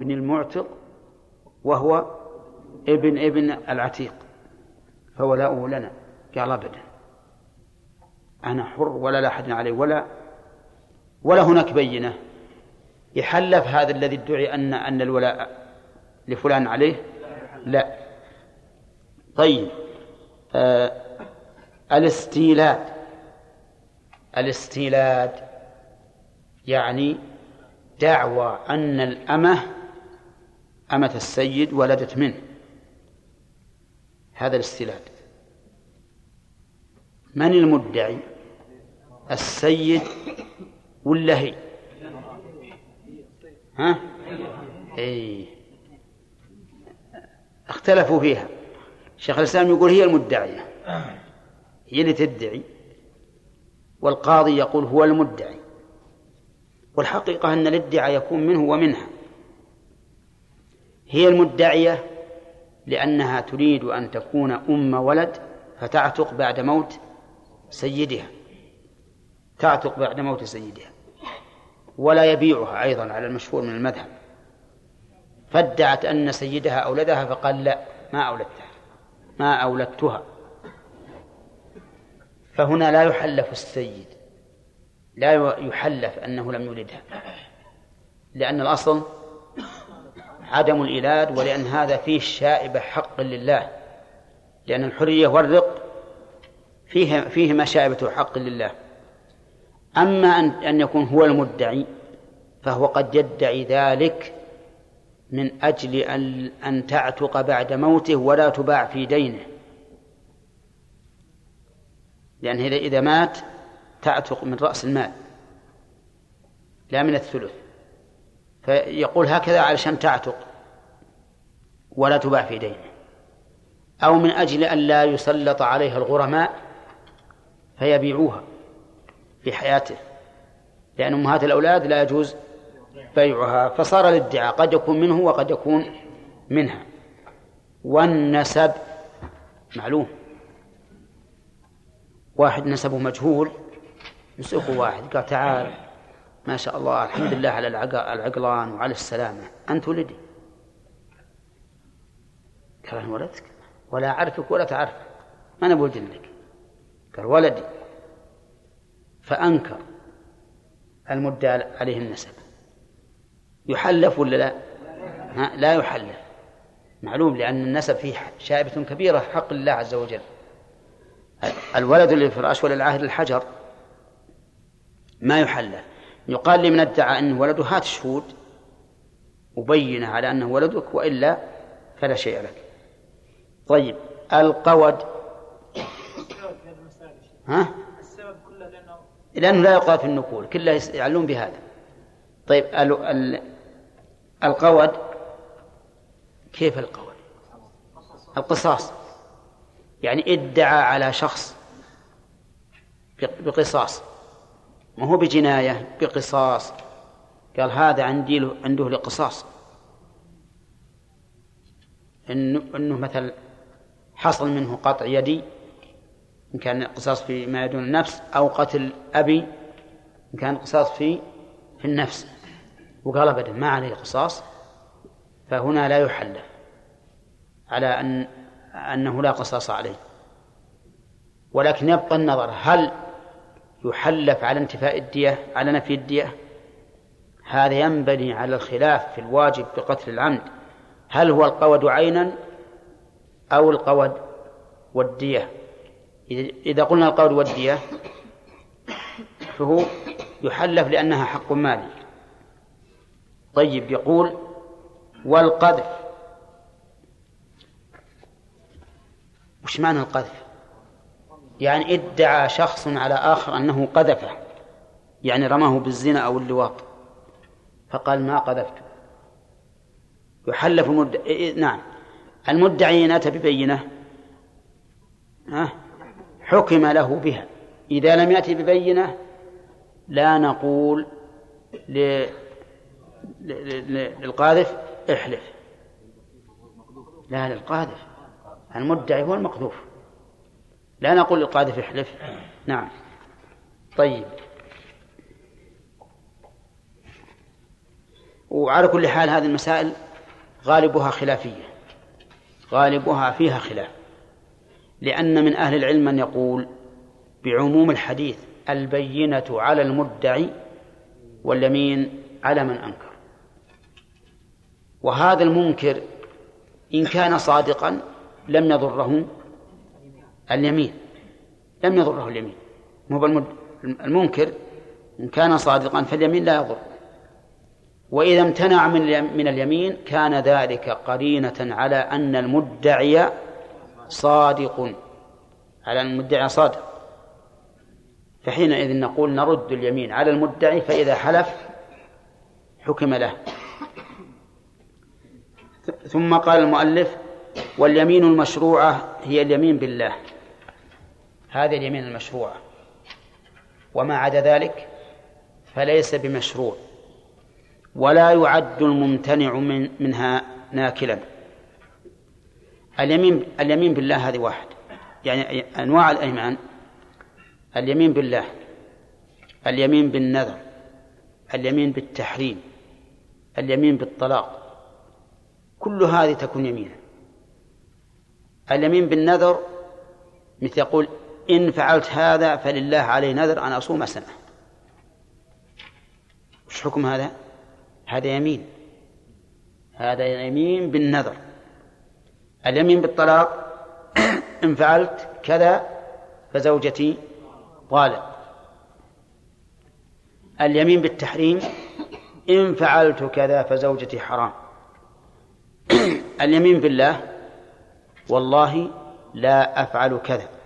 ابن المعتق وهو ابن ابن العتيق فولاؤه لنا. قال أبدا. أنا حر ولا لا أحد عليه ولا ولا هناك بينة. يحلف هذا الذي ادعي أن أن الولاء لفلان عليه؟ لا. طيب آه الاستيلاد. الاستيلاد يعني دعوى أن الأمة أمة السيد ولدت منه هذا الاستيلاد من المدعي؟ السيد ولا هي؟ ها؟ اي اختلفوا فيها. شيخ الإسلام يقول هي المدعية. هي اللي تدعي والقاضي يقول هو المدعي. والحقيقة أن الادعاء يكون منه ومنها. هي المدعية لأنها تريد أن تكون أم ولد فتعتق بعد موت سيدها. تعتق بعد موت سيدها. ولا يبيعها أيضا على المشهور من المذهب. فادعت أن سيدها أولدها فقال لا ما أولدتها ما أولدتها. فهنا لا يحلف السيد لا يحلف أنه لم يولدها. لأن الأصل عدم الإيلاد ولأن هذا فيه شائبة حق لله. لأن الحرية والرق فيه فيه مشابة حق لله. أما أن أن يكون هو المدعي فهو قد يدعي ذلك من أجل أن أن تعتق بعد موته ولا تباع في دينه. لأن إذا إذا مات تعتق من رأس المال لا من الثلث. فيقول هكذا علشان تعتق ولا تباع في دينه. أو من أجل أن لا يسلط عليها الغرماء فيبيعوها في حياته. لأن أمهات الأولاد لا يجوز بيعها. فصار الادعاء قد يكون منه وقد يكون منها. والنسب معلوم. واحد نسبه مجهول يسوق واحد قال تعال. ما شاء الله الحمد لله على العقلان وعلى السلامة. أنت ولدي. قال أنا ولدك؟ ولا أعرفك ولا تعرف ما أنا بولد لك. قال ولدي. فأنكر المدعى عليه النسب. يحلف ولا لا؟ لا يحلف. معلوم لأن النسب فيه شائبة كبيرة حق الله عز وجل. الولد للفراش وللعاهد الحجر ما يحلف. يقال لمن ادعى أنه ولده هات شهود وبينه على أنه ولدك وإلا فلا شيء لك. طيب القود. ها؟ السبب كله لأنه لأنه لا يقال في النقول كله يعلون بهذا. طيب ال... ال... القود. كيف القود؟ القصاص. يعني ادعى على شخص بقصاص. ما هو بجناية؟ بقصاص. قال هذا عندي له عنده لقصاص. انه إنه مثل حصل منه قطع يدي إن كان قصاص في ما يدون النفس أو قتل أبي إن كان قصاص في في النفس. وقال أبدا ما عليه قصاص. فهنا لا يحلف على أن أنه لا قصاص عليه. ولكن يبقى النظر هل يحلف على انتفاء الدية على نفي الدية. هذا ينبني على الخلاف في الواجب بقتل العمد. هل هو القود عينا أو القود والدية؟ إذا قلنا القول والدية فهو يحلف لأنها حق مالي. طيب يقول والقذف. وش معنى القذف؟ يعني ادعى شخص على آخر أنه قذفه يعني رماه بالزنا أو اللواط. فقال ما قذفته يحلف المدعي إيه، نعم. المدعي إن أتى ببينة حكم له بها. إذا لم يأتي ببينة لا نقول. للقاذف احلف. لا للقاذف. المدعي هو المقذوف. لا نقول للقاذف احلف نعم. طيب. وعلى كل حال هذه المسائل غالبها خلافية. غالبها فيها خلاف. لأن من أهل العلم من يقول بعموم الحديث البينة على المدعي واليمين على من أنكر. وهذا المنكر إن كان صادقا لم يضره اليمين. لم يضره اليمين. مو المنكر إن كان صادقا فاليمين لا يضر وإذا امتنع من من اليمين كان ذلك قرينة على أن المدعي صادق. على أن المدعي صادق. فحينئذ نقول نرد اليمين على المدعي فإذا حلف حكم له. ثم قال المؤلف واليمين المشروعة هي اليمين بالله. هذه اليمين المشروعة. وما عدا ذلك فليس بمشروع ولا يعد الممتنع من منها ناكلا. اليمين اليمين بالله هذه واحد. يعني أنواع الأيمان اليمين بالله اليمين بالنذر اليمين بالتحريم اليمين بالطلاق. كل هذه تكون يمينا. اليمين بالنذر مثل يقول إن فعلت هذا فلله علي نذر أن أصوم سنة. وش حكم هذا؟ هذا يمين. هذا يمين بالنذر. اليمين بالطلاق؟ إن فعلت كذا فزوجتي طالق. اليمين بالتحريم؟ إن فعلت كذا فزوجتي حرام. اليمين بالله؟ والله لا أفعل كذا.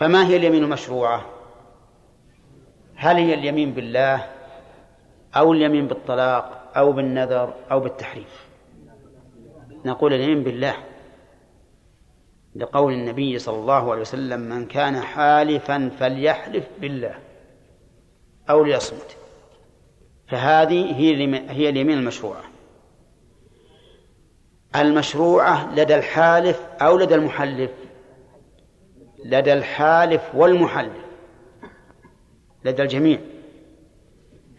فما هي اليمين المشروعة هل هي اليمين بالله أو اليمين بالطلاق أو بالنذر أو بالتحريم نقول اليمين بالله. لقول النبي صلى الله عليه وسلم من كان حالفا فليحلف بالله أو ليصمت. فهذه هي هي اليمين المشروعة. المشروعة لدى الحالف أو لدى المحلف؟ لدى الحالف والمحلف. لدى الجميع.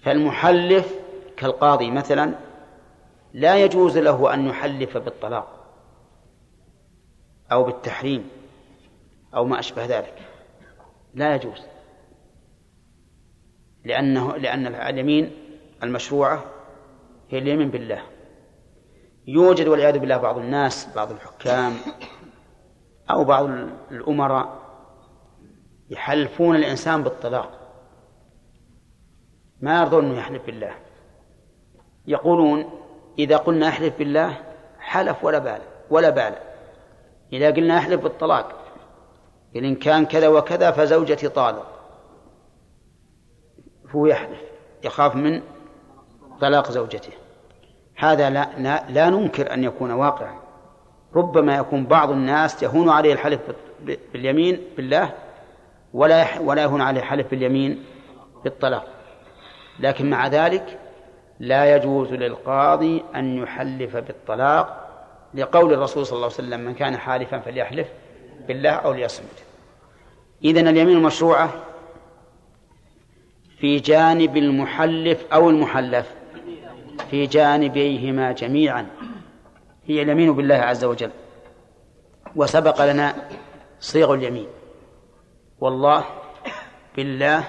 فالمحلف كالقاضي مثلا لا يجوز له أن يحلف بالطلاق أو بالتحريم أو ما أشبه ذلك. لا يجوز. لأنه لأن اليمين المشروعة هي اليمين بالله. يوجد والعياذ بالله بعض الناس بعض الحكام أو بعض الأمراء يحلفون الإنسان بالطلاق. ما يرضون أنه يحلف بالله. يقولون إذا قلنا احلف بالله حلف ولا بال ولا بال. إذا قلنا احلف بالطلاق إن كان كذا وكذا فزوجتي طالق. هو يحلف يخاف من طلاق زوجته. هذا لا, لا, لا ننكر أن يكون واقعا. ربما يكون بعض الناس يهون عليه الحلف باليمين بالله ولا ولا يهون عليه الحلف باليمين بالطلاق. لكن مع ذلك لا يجوز للقاضي أن يحلف بالطلاق لقول الرسول صلى الله عليه وسلم من كان حالفا فليحلف بالله أو ليصمت. إذن اليمين المشروعة في جانب المحلف أو المحلف في جانبيهما جميعا. هي اليمين بالله عز وجل. وسبق لنا صيغ اليمين. والله بالله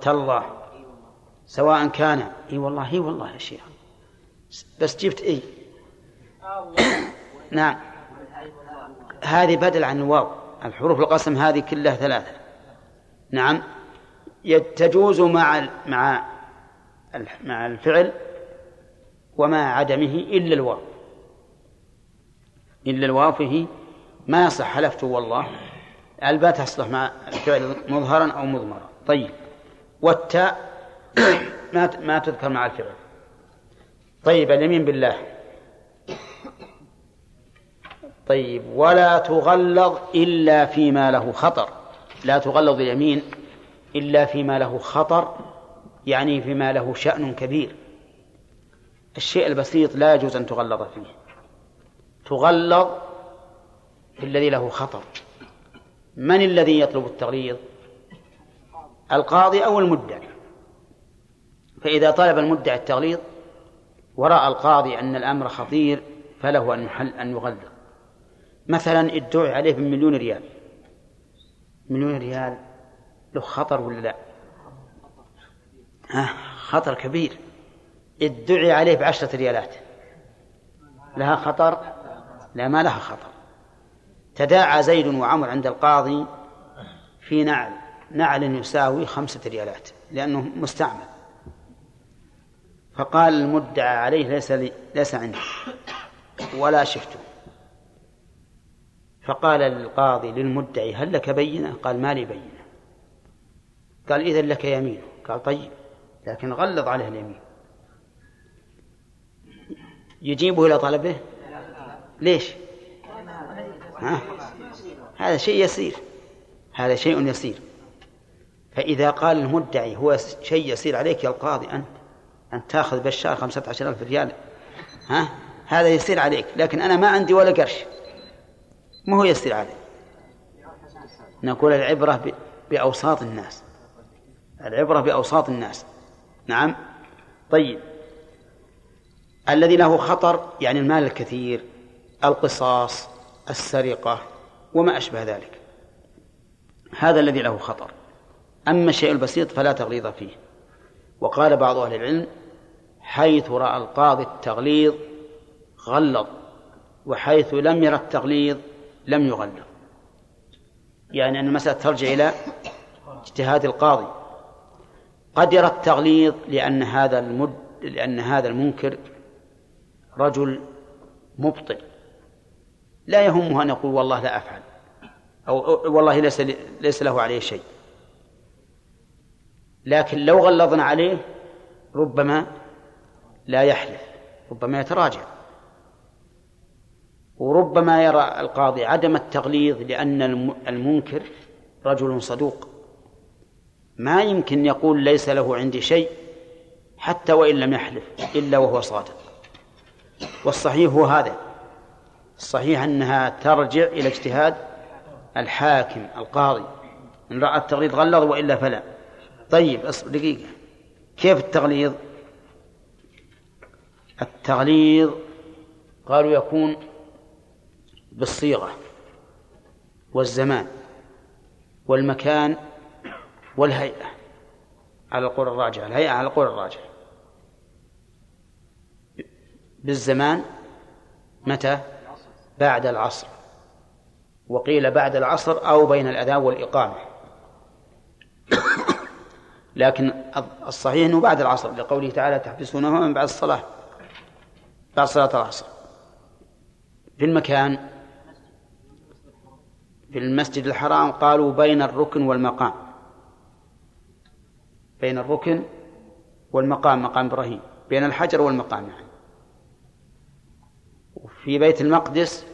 تالله. سواء كان إي والله إي والله يا شيخ. بس جبت إي. نعم. هذه بدل عن الواو. الحروف القسم هذه كلها ثلاثة. نعم. تجوز مع مع مع الفعل ومع عدمه إلا الواو. إلا الواو فيه ما يصح حلفت والله. الباء تصلح مع الفعل مظهرا أو مضمرا. طيب. والتاء ما ما تذكر مع الفعل. طيب اليمين بالله. طيب ولا تغلظ إلا فيما له خطر. لا تغلظ اليمين إلا فيما له خطر يعني فيما له شأن كبير. الشيء البسيط لا يجوز أن تغلظ فيه. تغلظ في الذي له خطر. من الذي يطلب التغليظ؟ القاضي أو المدعي. فإذا طلب المدعي التغليظ ورأى القاضي أن الأمر خطير فله أن يحل أن يغلظ. مثلا ادعي عليه بمليون ريال. مليون ريال له خطر ولا لا؟ ها خطر كبير. ادعي عليه بعشرة ريالات. لها خطر؟ لا ما لها خطر. تداعى زيد وعمر عند القاضي في نعل. نعل يساوي خمسة ريالات لأنه مستعمل. فقال المدعى عليه ليس لي ليس عندي ولا شفته فقال القاضي للمدعي هل لك بينة؟ قال ما لي بينة. قال إذا لك يمين. قال طيب. لكن غلظ عليه اليمين. يجيبه إلى طلبه ليش؟ ها؟ هذا شيء يسير. هذا شيء يسير. فإذا قال المدعي هو شيء يسير عليك يا القاضي أنت أن تأخذ بالشهر خمسة عشر ألف ريال. ها؟ هذا يسير عليك. لكن أنا ما عندي ولا قرش. ما هو يسير علي نقول العبرة بأوساط الناس. العبرة بأوساط الناس. نعم؟ طيب. الذي له خطر يعني المال الكثير. القصاص السرقة وما أشبه ذلك. هذا الذي له خطر. أما الشيء البسيط فلا تغليظ فيه. وقال بعض أهل العلم حيث رأى القاضي التغليظ غلظ وحيث لم يرى التغليظ لم يغلظ. يعني أن المسألة ترجع إلى اجتهاد القاضي. قد يرى التغليظ لأن هذا المد لأن هذا المنكر رجل مبطل. لا يهمه أن يقول والله لا أفعل أو والله ليس ليس له عليه شيء. لكن لو غلظنا عليه ربما لا يحلف ربما يتراجع. وربما يرى القاضي عدم التغليظ لأن المنكر رجل صدوق. ما يمكن يقول ليس له عندي شيء حتى وإن لم يحلف إلا وهو صادق. والصحيح هو هذا. الصحيح أنها ترجع إلى اجتهاد الحاكم القاضي. إن رأى التغليظ غلظ وإلا فلا. طيب اصبر دقيقة. كيف التغليظ؟ التغليظ قالوا يكون بالصيغة والزمان والمكان والهيئة على القول الراجع الهيئة على القول الراجع بالزمان متى؟ بعد العصر. وقيل بعد العصر أو بين الأذان والإقامة. لكن الصحيح أنه بعد العصر لقوله تعالى تحبسونه من بعد الصلاة بعد صلاة العصر. في المكان في المسجد الحرام قالوا بين الركن والمقام. بين الركن والمقام مقام إبراهيم. بين الحجر والمقام يعني. وفي بيت المقدس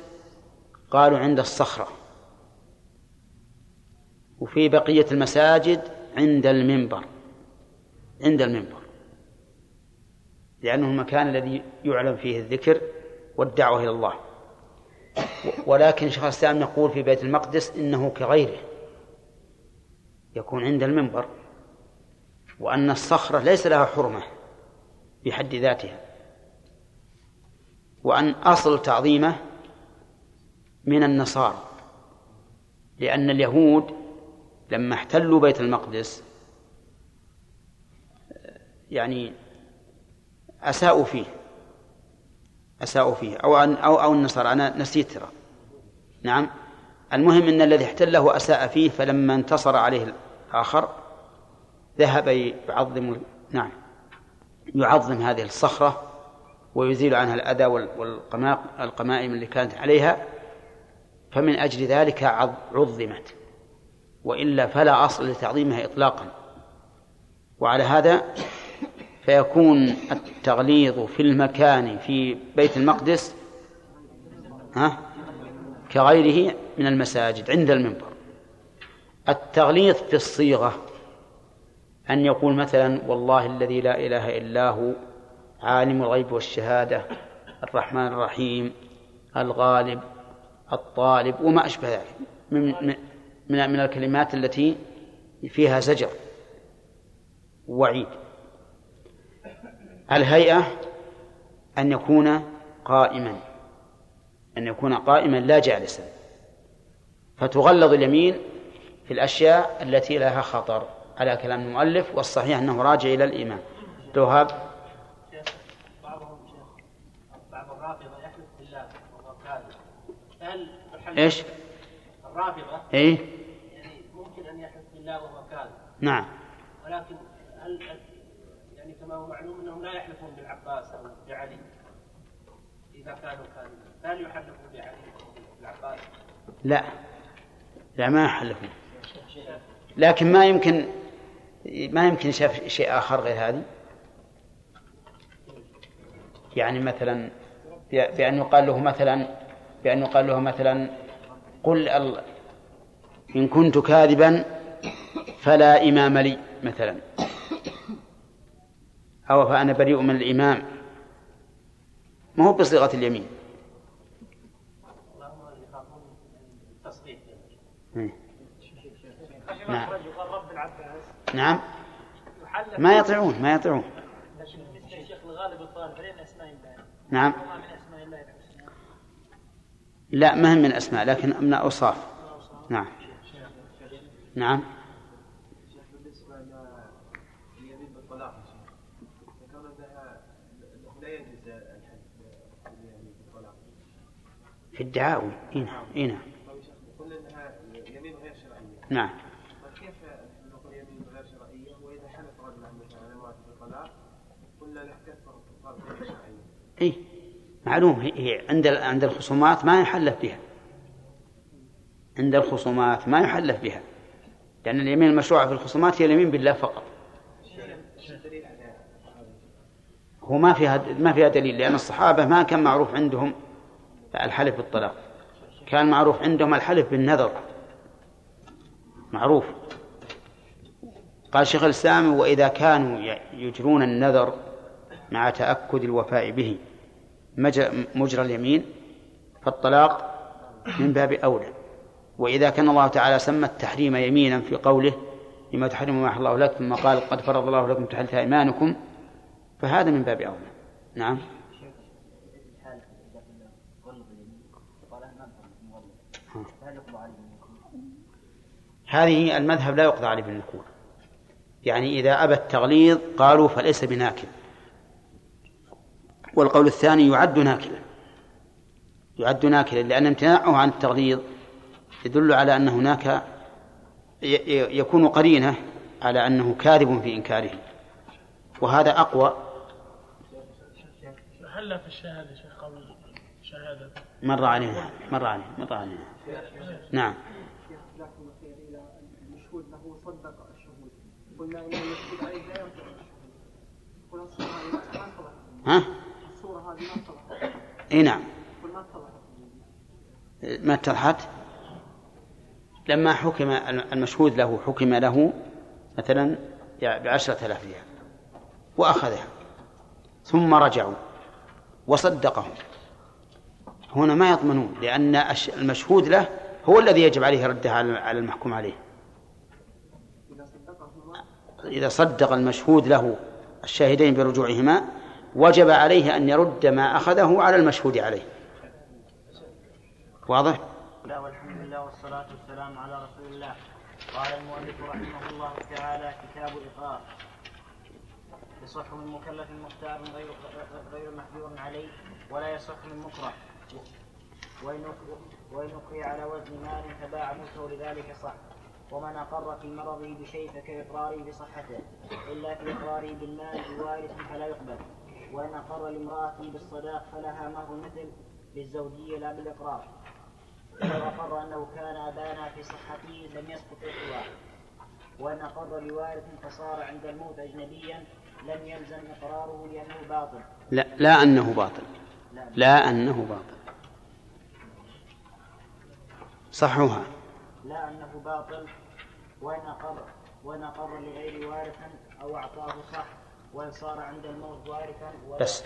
قالوا عند الصخرة وفي بقية المساجد عند المنبر عند المنبر لأنه المكان الذي يعلم فيه الذكر والدعوة إلى الله. ولكن شيخ الإسلام يقول في بيت المقدس إنه كغيره يكون عند المنبر وأن الصخرة ليس لها حرمة بحد ذاتها. وأن أصل تعظيمه من النصارى لأن اليهود لما احتلوا بيت المقدس يعني أساءوا فيه أساءوا فيه أو أن أو أو النصارى أنا نسيت ترى. نعم. المهم أن الذي احتله أساء فيه فلما انتصر عليه الآخر ذهب يعظم نعم يعظم هذه الصخرة ويزيل عنها الأذى والقمائم اللي كانت عليها فمن أجل ذلك عظمت. وإلا فلا أصل لتعظيمها إطلاقا. وعلى هذا فيكون التغليظ في المكان في بيت المقدس ها كغيره من المساجد عند المنبر. التغليظ في الصيغة أن يقول مثلا والله الذي لا إله إلا هو عالم الغيب والشهادة الرحمن الرحيم الغالب الطالب وما أشبه ذلك. من, من, من الكلمات التي فيها زجر وعيد. الهيئة أن يكون قائما أن يكون قائما لا جالسا. فتغلظ اليمين في الأشياء التي لها خطر على كلام المؤلف والصحيح أنه راجع إلى الإيمان. توهب بعض الرافضة يحلف بالله وهو كاذب هل إيش؟ الرافضة إيه؟ يعني ممكن أن يحلف بالله وهو كاذب. نعم. ولكن هل يعني كما هو معلوم أنهم لا يحلفون بالعباس أو بعلي إذا كانوا كاذبين. هل يحلفون بعلي بالعباس؟ لا. لا ما يحلفون. لكن ما يمكن ما يمكن شاف شيء آخر غير هذه؟ يعني مثلا بأن يقال له مثلا بأن يقال له مثلا قل إن كنت كاذبا فلا إمام لي مثلا. أو فأنا بريء من الإمام. ما هو بصيغة اليمين؟ نعم. نعم. ما يطيعون ما يطيعون. نعم. لا ما من أسماء لكن من أوصاف نعم. نعم. في الدعاوي. إي نعم إي نعم. يمين غير شرعيه نعم. نقول يمين غير شرعيه واذا حلف رجل مثلا على الطلاق قلنا له كفر غير شرعيه إي. معلوم هي عند عند الخصومات ما يحلف بها. عند الخصومات ما يحلف بها. لأن اليمين المشروعة في الخصومات هي اليمين بالله فقط. هو ما فيها ما فيها دليل لأن الصحابة ما كان معروف عندهم الحلف بالطلاق. كان معروف عندهم الحلف بالنذر. معروف. قال شيخ الإسلام وإذا كانوا يجرون النذر مع تأكد الوفاء به. مجرى اليمين فالطلاق من باب أولى. وإذا كان الله تعالى سمى التحريم يمينا في قوله لما تحرم ما الله لك ثم قال قد فرض الله لكم تحلت أيمانكم فهذا من باب أولى. نعم. هذه المذهب لا يقضى عليه بالنكول يعني إذا أبى التغليظ قالوا فليس بناكل والقول الثاني يعد ناكلا. يعد ناكلا لأن امتناعه عن التغليظ يدل على أن هناك يكون قرينة على أنه كاذب في إنكاره. وهذا أقوى. هل في الشهادة شيخ قول شهادة؟ مر علينا مر علينا مر علينا نعم المشهود له صدق الشهود قلنا ان المشهود عليه لا ينطق الشهود ها؟ اي نعم. ما اتضحت؟ ما اتضحت لما حكم المشهود له حكم له مثلا بعشرة آلاف ريال وأخذها ثم رجعوا وصدقهم. هنا ما يضمنون لأن المشهود له هو الذي يجب عليه ردها على المحكوم عليه. إذا صدق المشهود له الشاهدين برجوعهما وجب عليه أن يرد ما أخذه على المشهود عليه. واضح؟ لا والحمد لله والصلاة والسلام على رسول الله. قال المؤلف رحمه الله تعالى كتاب الإقرار يصح من مكلف مختار غير غير محجور عليه ولا يصح من مكره. وإن أقري على وزن مال فباع ملكه لذلك صح. ومن أقر في مرضه بشيء فكإقراره بصحته. إلا في إقراره بالمال بوارث فلا يقبل. وإن أقر لامرأته بالصداق فلها مهر مثل للزوجية لا بالإقرار. ولو أقر أنه كان أبانا في صحته لم يسقط إقرار. وإن أقر لوارث فصار عند الموت أجنبيا لم يلزم إقراره لأنه باطل. لا لا أنه باطل. لا أنه باطل. صحوها. لا أنه باطل. وإن أقر وإن أقر لغير وارث أو أعطاه صح وإن صار عند الموت وارثا بس.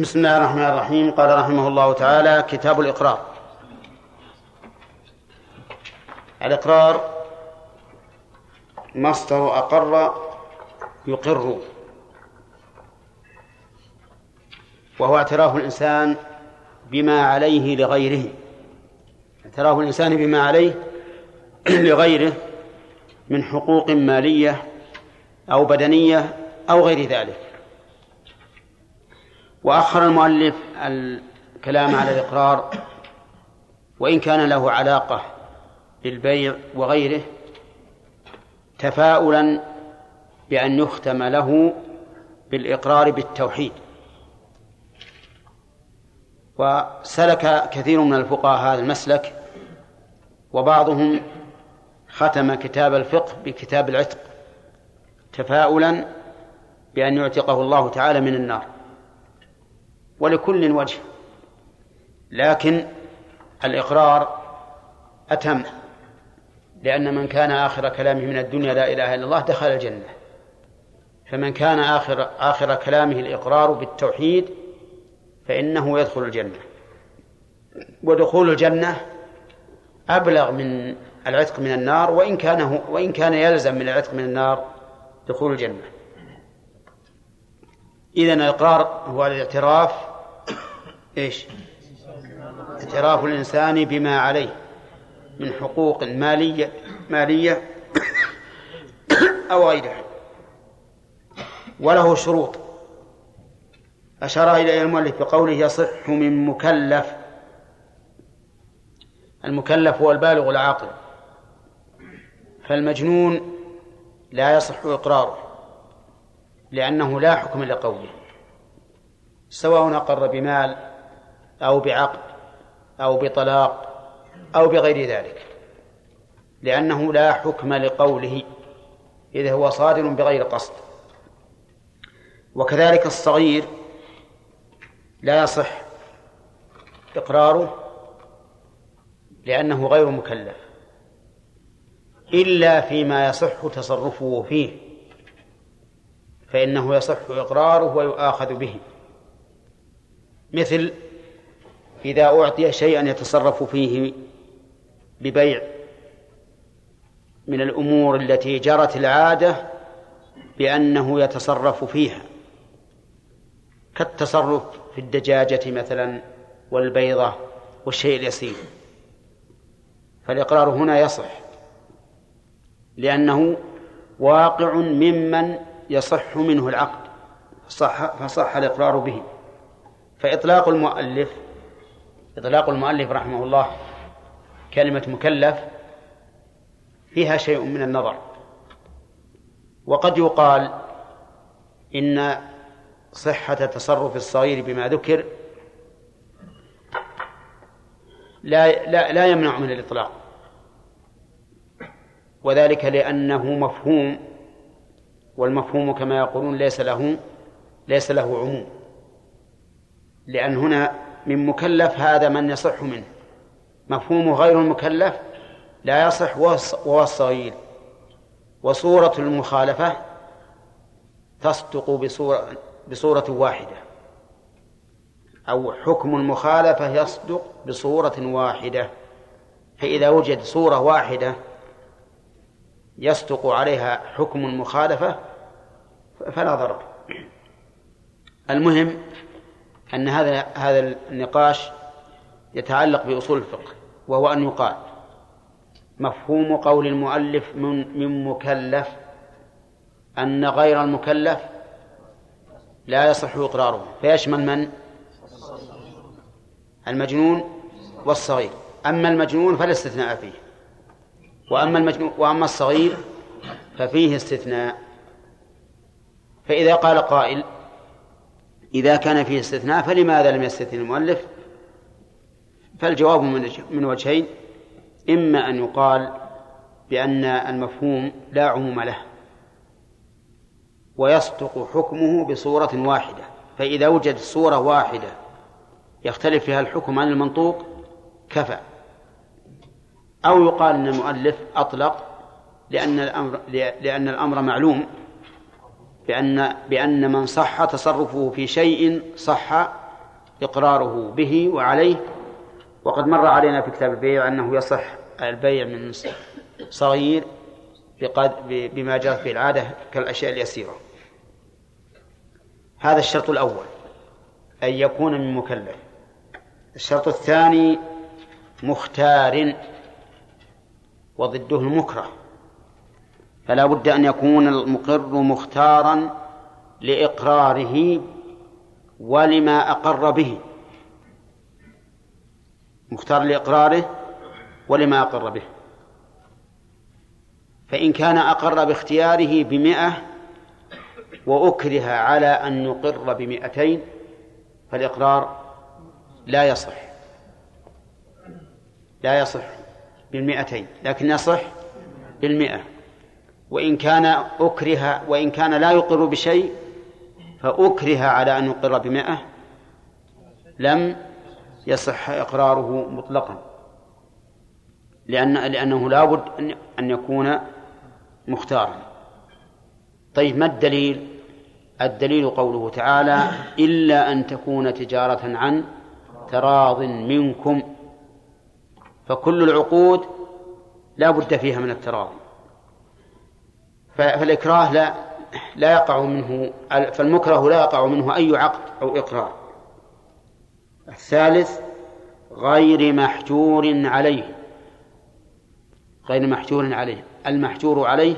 بسم الله الرحمن الرحيم. قال رحمه الله تعالى كتاب الإقرار. الإقرار مصدر أقر يقر وهو اعتراف الإنسان بما عليه لغيره. اعتراف الإنسان بما عليه لغيره من حقوق مالية أو بدنية أو غير ذلك. وأخر المؤلف الكلام على الإقرار وإن كان له علاقة بالبيع وغيره تفاؤلا بأن يختم له بالإقرار بالتوحيد. وسلك كثير من الفقهاء هذا المسلك وبعضهم ختم كتاب الفقه بكتاب العتق تفاؤلا بأن يعتقه الله تعالى من النار. ولكل وجه. لكن الإقرار أتم لأن من كان آخر كلامه من الدنيا لا إله إلا الله دخل الجنة. فمن كان آخر آخر كلامه الإقرار بالتوحيد فإنه يدخل الجنة. ودخول الجنة أبلغ من العتق من النار وإن كان وإن كان يلزم من العتق من النار دخول الجنة. إذا الإقرار هو الاعتراف إيش؟ اعتراف الإنسان بما عليه من حقوق مالية مالية أو غيرها. وله شروط. أشار إلى المؤلف بقوله يصح من مكلف. المكلف هو البالغ العاقل. فالمجنون لا يصح إقراره. لأنه لا حكم لقوله سواء أقر بمال أو بعقد أو بطلاق أو بغير ذلك. لأنه لا حكم لقوله إذا هو صادر بغير قصد. وكذلك الصغير لا يصح إقراره لأنه غير مكلف إلا فيما يصح تصرفه فيه. فإنه يصح إقراره ويؤاخذ به. مثل إذا أعطي شيئا يتصرف فيه ببيع من الأمور التي جرت العادة بأنه يتصرف فيها. كالتصرف في الدجاجة مثلا والبيضة والشيء اليسير. فالإقرار هنا يصح لأنه واقع ممن يصح منه العقد فصح, فصح الإقرار به. فإطلاق المؤلف إطلاق المؤلف رحمه الله كلمة مكلف فيها شيء من النظر. وقد يقال إن صحة تصرف الصغير بما ذكر لا لا لا يمنع من الإطلاق. وذلك لأنه مفهوم والمفهوم كما يقولون ليس له ليس له عموم. لأن هنا من مكلف هذا من يصح منه. مفهوم غير المكلف لا يصح وهو الصغير. وصورة المخالفة تصدق بصورة بصورة واحدة. أو حكم المخالفة يصدق بصورة واحدة. فإذا وجد صورة واحدة يصدق عليها حكم المخالفة فلا ضرر. المهم أن هذا هذا النقاش يتعلق بأصول الفقه وهو أن يقال مفهوم قول المؤلف من من مكلف أن غير المكلف لا يصح إقراره فيشمل من؟ المجنون والصغير. أما المجنون فلا استثناء فيه وأما المجنون وأما الصغير ففيه استثناء. فإذا قال قائل إذا كان فيه استثناء فلماذا لم يستثن المؤلف؟ فالجواب من وجهين. إما أن يقال بأن المفهوم لا عموم له ويصدق حكمه بصورة واحدة. فإذا وجد صورة واحدة يختلف فيها الحكم عن المنطوق كفى. أو يقال أن المؤلف أطلق لأن الأمر لأن الأمر معلوم. بأن بأن من صح تصرفه في شيء صح إقراره به وعليه. وقد مر علينا في كتاب البيع أنه يصح البيع من صغير بما جرت به العادة كالأشياء اليسيرة. هذا الشرط الأول أن يكون من مكلف. الشرط الثاني مختار وضده المكره. فلا بد أن يكون المقر مختارا لإقراره ولما أقر به. مختار لإقراره ولما أقر به. فإن كان أقر باختياره بمئة وأكره على أن يقر بمئتين فالإقرار لا يصح. لا يصح بالمئتين لكن يصح بالمئة. وإن كان أكره وإن كان لا يقر بشيء فأكره على أن يقر بمئة لم يصح إقراره مطلقا. لأن لأنه لا بد أن يكون مختارا. طيب ما الدليل؟ الدليل قوله تعالى إلا أن تكون تجارة عن تراض منكم. فكل العقود لا بد فيها من التراضي. فالإكراه لا لا يقع منه فالمكره لا يقع منه أي عقد أو إقرار. الثالث غير محجور عليه. غير محجور عليه. المحجور عليه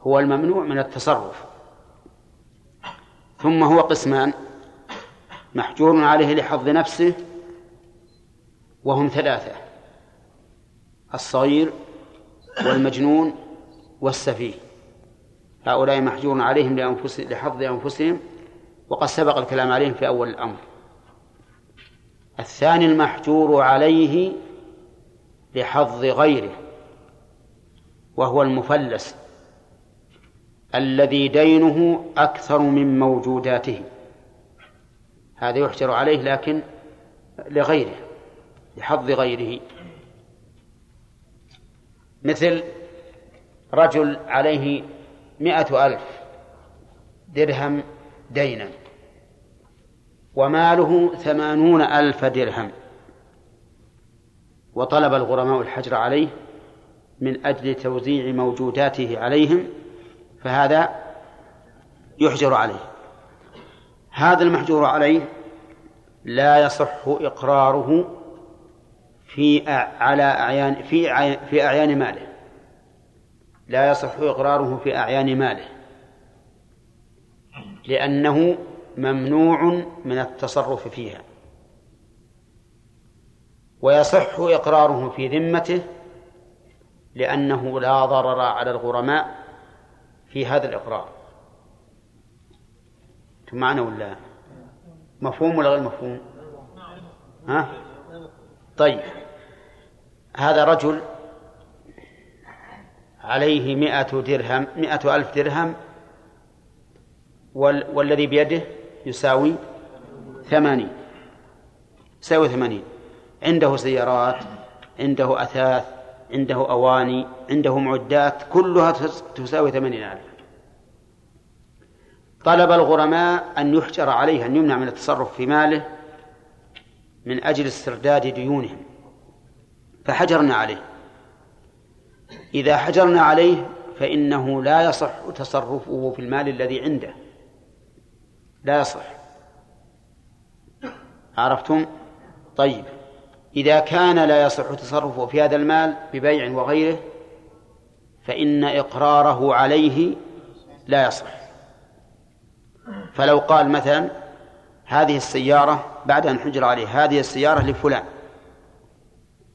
هو الممنوع من التصرف. ثم هو قسمان. محجور عليه لحظ نفسه وهم ثلاثة الصغير والمجنون والسفيه. هؤلاء محجور عليهم لأنفسهم لحظ أنفسهم وقد سبق الكلام عليهم في أول الأمر. الثاني المحجور عليه لحظ غيره وهو المفلس الذي دينه أكثر من موجوداته. هذا يحجر عليه لكن لغيره لحظ غيره. مثل رجل عليه مئة ألف درهم دينا وماله ثمانون ألف درهم وطلب الغرماء الحجر عليه من أجل توزيع موجوداته عليهم فهذا يحجر عليه. هذا المحجور عليه لا يصح إقراره في على أعيان في في أعيان ماله. لا يصح إقراره في أعيان ماله لأنه ممنوع من التصرف فيها. ويصح إقراره في ذمته لأنه لا ضرر على الغرماء في هذا الإقرار. أنتم معنا ولا؟ مفهوم ولا غير مفهوم؟ ها؟ طيب هذا رجل عليه مئة درهم مئة ألف درهم وال والذي بيده يساوي ثمانين. يساوي ثمانين. عنده سيارات عنده أثاث عنده أواني عنده معدات كلها تساوي ثمانين ألف. طلب الغرماء أن يحجر عليه أن يمنع من التصرف في ماله من أجل استرداد ديونهم. فحجرنا عليه. إذا حجرنا عليه فإنه لا يصح تصرفه في المال الذي عنده. لا يصح. عرفتم؟ طيب. إذا كان لا يصح تصرفه في هذا المال ببيع وغيره فإن إقراره عليه لا يصح. فلو قال مثلا هذه السيارة بعد أن حجر عليه هذه السيارة لفلان.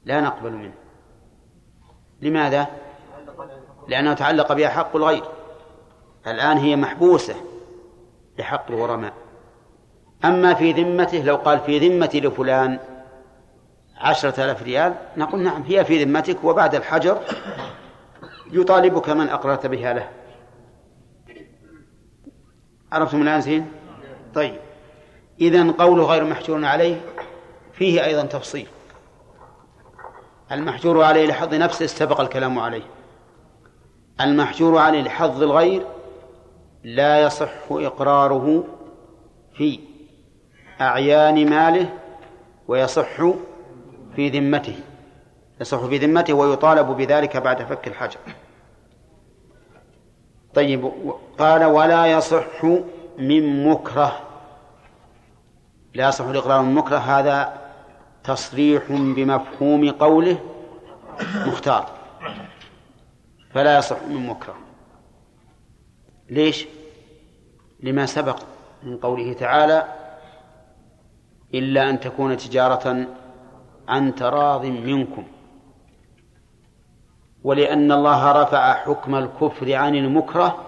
لا نقبل منه. لماذا؟ لأنه تعلق بها حق الغير. الآن هي محبوسة لحق الغرماء. أما في ذمته لو قال في ذمتي لفلان عشرة آلاف ريال نقول نعم هي في ذمتك وبعد الحجر يطالبك من أقررت بها له. عرفتم الآن زين؟ طيب. إذا قوله غير محجور عليه فيه أيضا تفصيل. المحجور عليه لحظ نفسه سبق الكلام عليه. المحجور عليه لحظ الغير لا يصح إقراره في أعيان ماله ويصح في ذمته. يصح في ذمته ويطالب بذلك بعد فك الحجر. طيب قال ولا يصح من مكره. لا يصح الإقرار من مكره. هذا تصريح بمفهوم قوله مختار. فلا يصح من مكره. ليش؟ لما سبق من قوله تعالى إلا أن تكون تجارة عن تراض منكم. ولأن الله رفع حكم الكفر عن المكره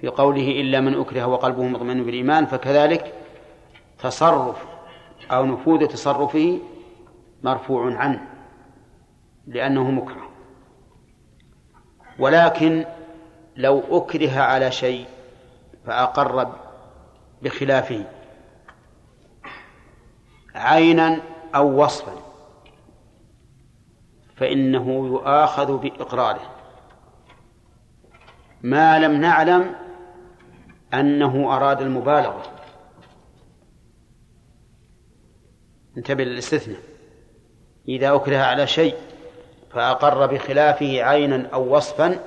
في قوله إلا من أكره وقلبه مطمئن بالإيمان فكذلك تصرف أو نفوذ تصرفه مرفوع عنه لأنه مكره. ولكن لو أكره على شيء فأقر بخلافه عينا أو وصفا فإنه يؤاخذ بإقراره. ما لم نعلم أنه أراد المبالغة. انتبه للاستثناء. إذا أكره على شيء فأقر بخلافه عينا أو وصفا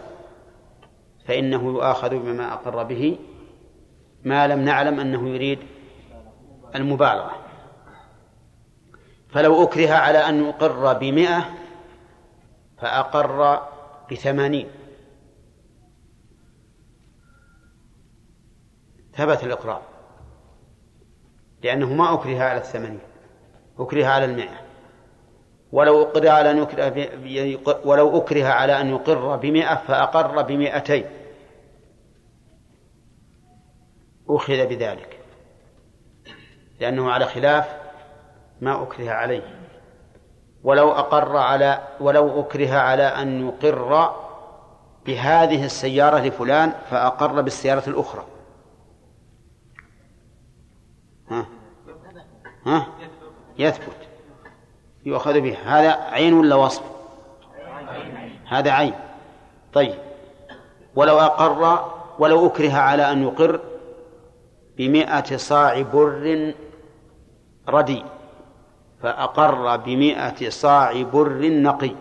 فإنه يؤاخذ بما أقر به ما لم نعلم أنه يريد المبالغة. فلو أكره على أن يقر بمئة فأقر بثمانين. ثبت الإقرار لأنه ما أكره على الثمانين. أكره على المئة ولو أكره على أن يكره ولو أكره على أن يقر بمئة فأقر بمئتين. أخذ بذلك. لأنه على خلاف ما أكره عليه. ولو أقر على ولو أكره على أن يقر بهذه السيارة لفلان فأقر بالسيارة الأخرى. ها؟ ها؟ يثبت. يؤخذ به. هذا عين ولا وصف؟ هذا عين. طيب. ولو أقر ولو أكره على أن يقر بمئة صاع بر ردي. فأقر بمئة صاع بر نقي.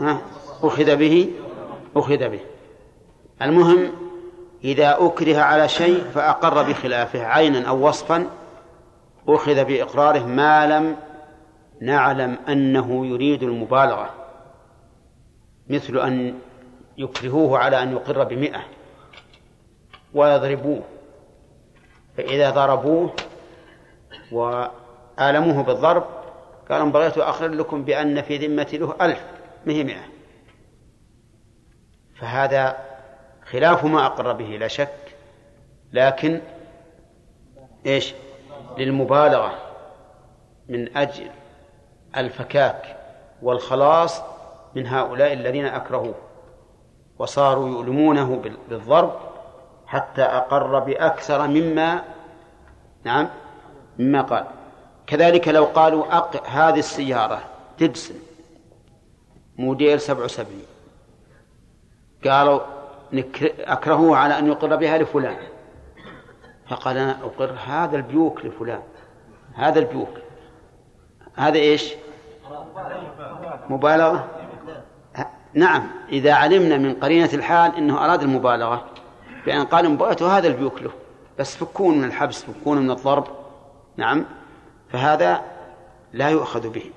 ها؟ أخذ به أخذ به. المهم إذا أكره على شيء فأقر بخلافه عينا أو وصفا أخذ بإقراره ما لم نعلم أنه يريد المبالغة مثل أن يكرهوه على أن يقر بمئة ويضربوه فإذا ضربوه وآلموه بالضرب قالوا بغيت أخر لكم بأن في ذمتي له ألف مه مئة؟ فهذا خلاف ما أقر به لا شك لكن إيش؟ للمبالغة من أجل الفكاك والخلاص من هؤلاء الذين أكرهوه وصاروا يؤلمونه بالضرب حتى أقر بأكثر مما نعم مما قال. كذلك لو قالوا أق... هذه السيارة ديدسن موديل سبع وسبعين قالوا نكر... أكرهه على أن يقر بها لفلان. فقال أنا أقر هذا البيوك لفلان هذا البيوك. هذا إيش؟ مبالغة؟ نعم إذا علمنا من قرينة الحال أنه أراد المبالغة بأن قال بغيته هذا البيوك له بس فكون من الحبس فكون من الضرب. نعم فهذا لا يؤخذ به.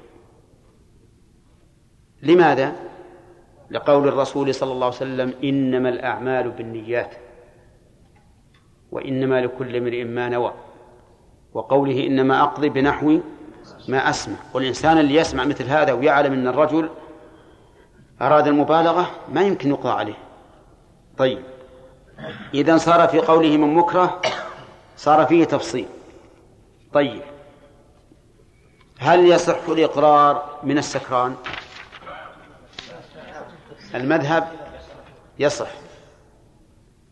لماذا؟ لقول الرسول صلى الله عليه وسلم إنما الأعمال بالنيات. وإنما لكل امرئ ما نوى. وقوله إنما أقضي بنحو ما أسمع. والإنسان اللي يسمع مثل هذا ويعلم إن الرجل أراد المبالغة ما يمكن يقضى عليه. طيب. اذا صار في قوله من مكره صار فيه تفصيل. طيب. هل يصح الإقرار من السكران؟ المذهب يصح.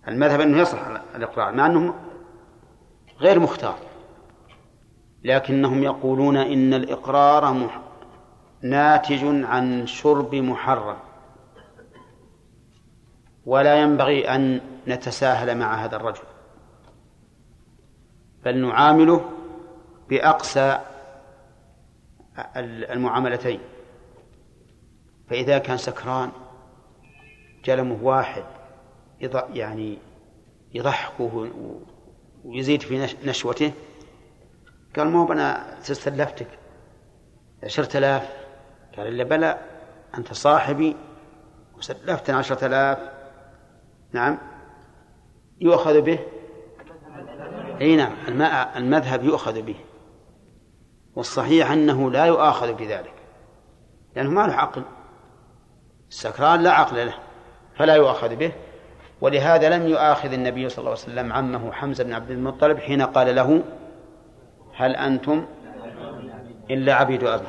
المذهب أنه يصح الإقرار مع أنه غير مختار. لكنهم يقولون إن الإقرار ناتج عن شرب محرم. ولا ينبغي أن نتساهل مع هذا الرجل. بل نعامله بأقسى المعاملتين. فإذا كان سكران جلمه واحد يعني يضحكه ويزيد في نشوته. قال مو أنا استلفتك عشرة آلاف. قال إلا بلى أنت صاحبي. وسلفتني عشرة آلاف. نعم. يؤخذ به؟ أي نعم. المذهب يؤخذ به. والصحيح أنه لا يؤاخذ بذلك. لأنه ما له عقل. السكران لا عقل له فلا يؤاخذ به. ولهذا لم يؤاخذ النبي صلى الله عليه وسلم عمه حمزة بن عبد المطلب حين قال له هل أنتم إلا عبيد أبي؟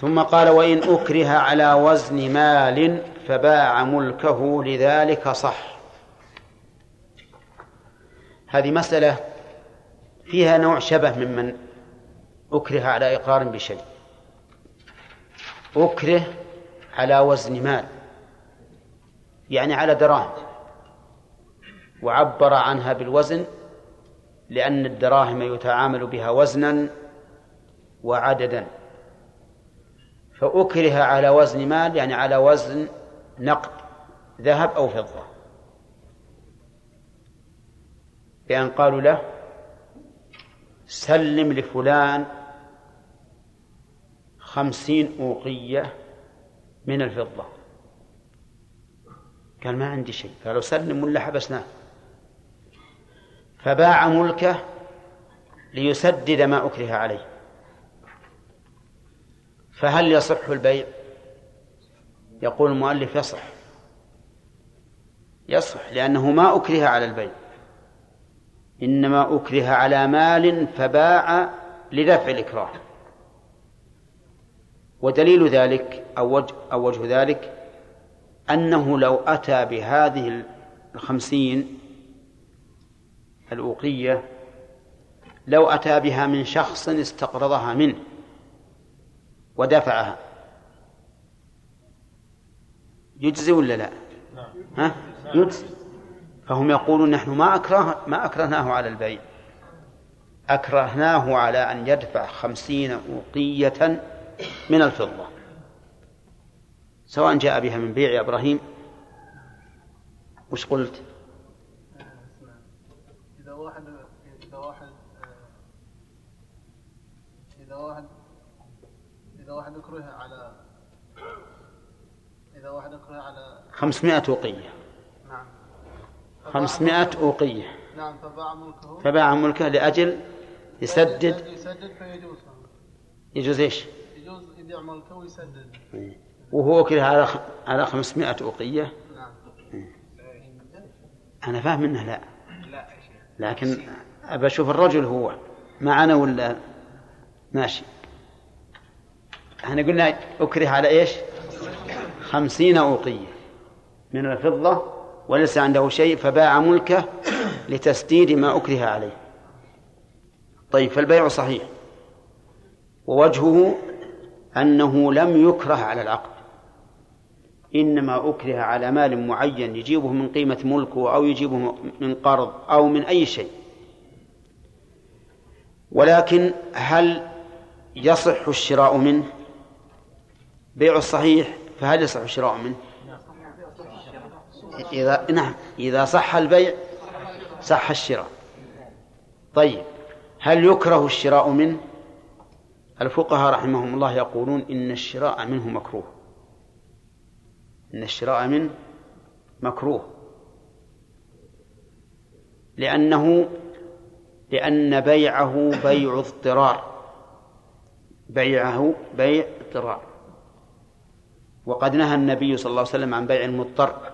ثم قال وإن أكره على وزن مال فباع ملكه لذلك صح. هذه مسألة فيها نوع شبه ممن أكره على إقرار بشيء. أكره على وزن مال. يعني على دراهم وعبر عنها بالوزن لأن الدراهم يتعامل بها وزنا وعددا. فأكره على وزن مال يعني على وزن نقد ذهب أو فضة. بأن قالوا له سلم لفلان خمسين أوقية من الفضة. قال ما عندي شيء. قالوا سلم ولا حبسناه. فباع ملكه ليسدد ما أكره عليه. فهل يصح البيع؟ يقول المؤلف يصح. يصح لأنه ما أكره على البيع. إنما أكره على مال فباع لدفع الإكراه. ودليل ذلك أو وجه, أو وجه ذلك أنه لو أتى بهذه الخمسين الأوقية لو أتى بها من شخص استقرضها منه ودفعها يجزي ولا لا؟ نعم. ها؟ يجزي فهم يقولون نحن ما أكره ما أكرهناه على البيع أكرهناه على أن يدفع خمسين أوقية من الفضة سواء جاء بها من بيع يا إبراهيم وش قلت؟ إذا واحد إذا واحد إذا واحد إذا واحد أكره على إذا واحد أكره على خمسمائة أوقية خمسمائة أوقية نعم فباع ملكه. فباع ملكه لأجل يسدد. يسدد فيجوز. يجوز إيش؟ يجوز يبيع ملكه ويسدد. إيه. وهو كذا على على 500 أوقية. نعم. أنا فاهم أنه لا. لكن أبى أشوف الرجل هو. معنا ولا؟ ماشي. إحنا قلنا أكره على إيش؟ خمسين أوقية. من الفضة وليس عنده شيء فباع ملكه لتسديد ما أكره عليه. طيب فالبيع صحيح. ووجهه أنه لم يكره على العقد. إنما أكره على مال معين يجيبه من قيمة ملكه أو يجيبه من قرض أو من أي شيء. ولكن هل يصح الشراء منه؟ بيع الصحيح فهل يصح الشراء منه؟ إذا نعم إذا صح البيع صح الشراء. طيب هل يكره الشراء منه؟ الفقهاء رحمهم الله يقولون إن الشراء منه مكروه. إن الشراء منه مكروه. لأنه لأن بيعه بيع اضطرار. بيعه بيع اضطرار. وقد نهى النبي صلى الله عليه وسلم عن بيع المضطر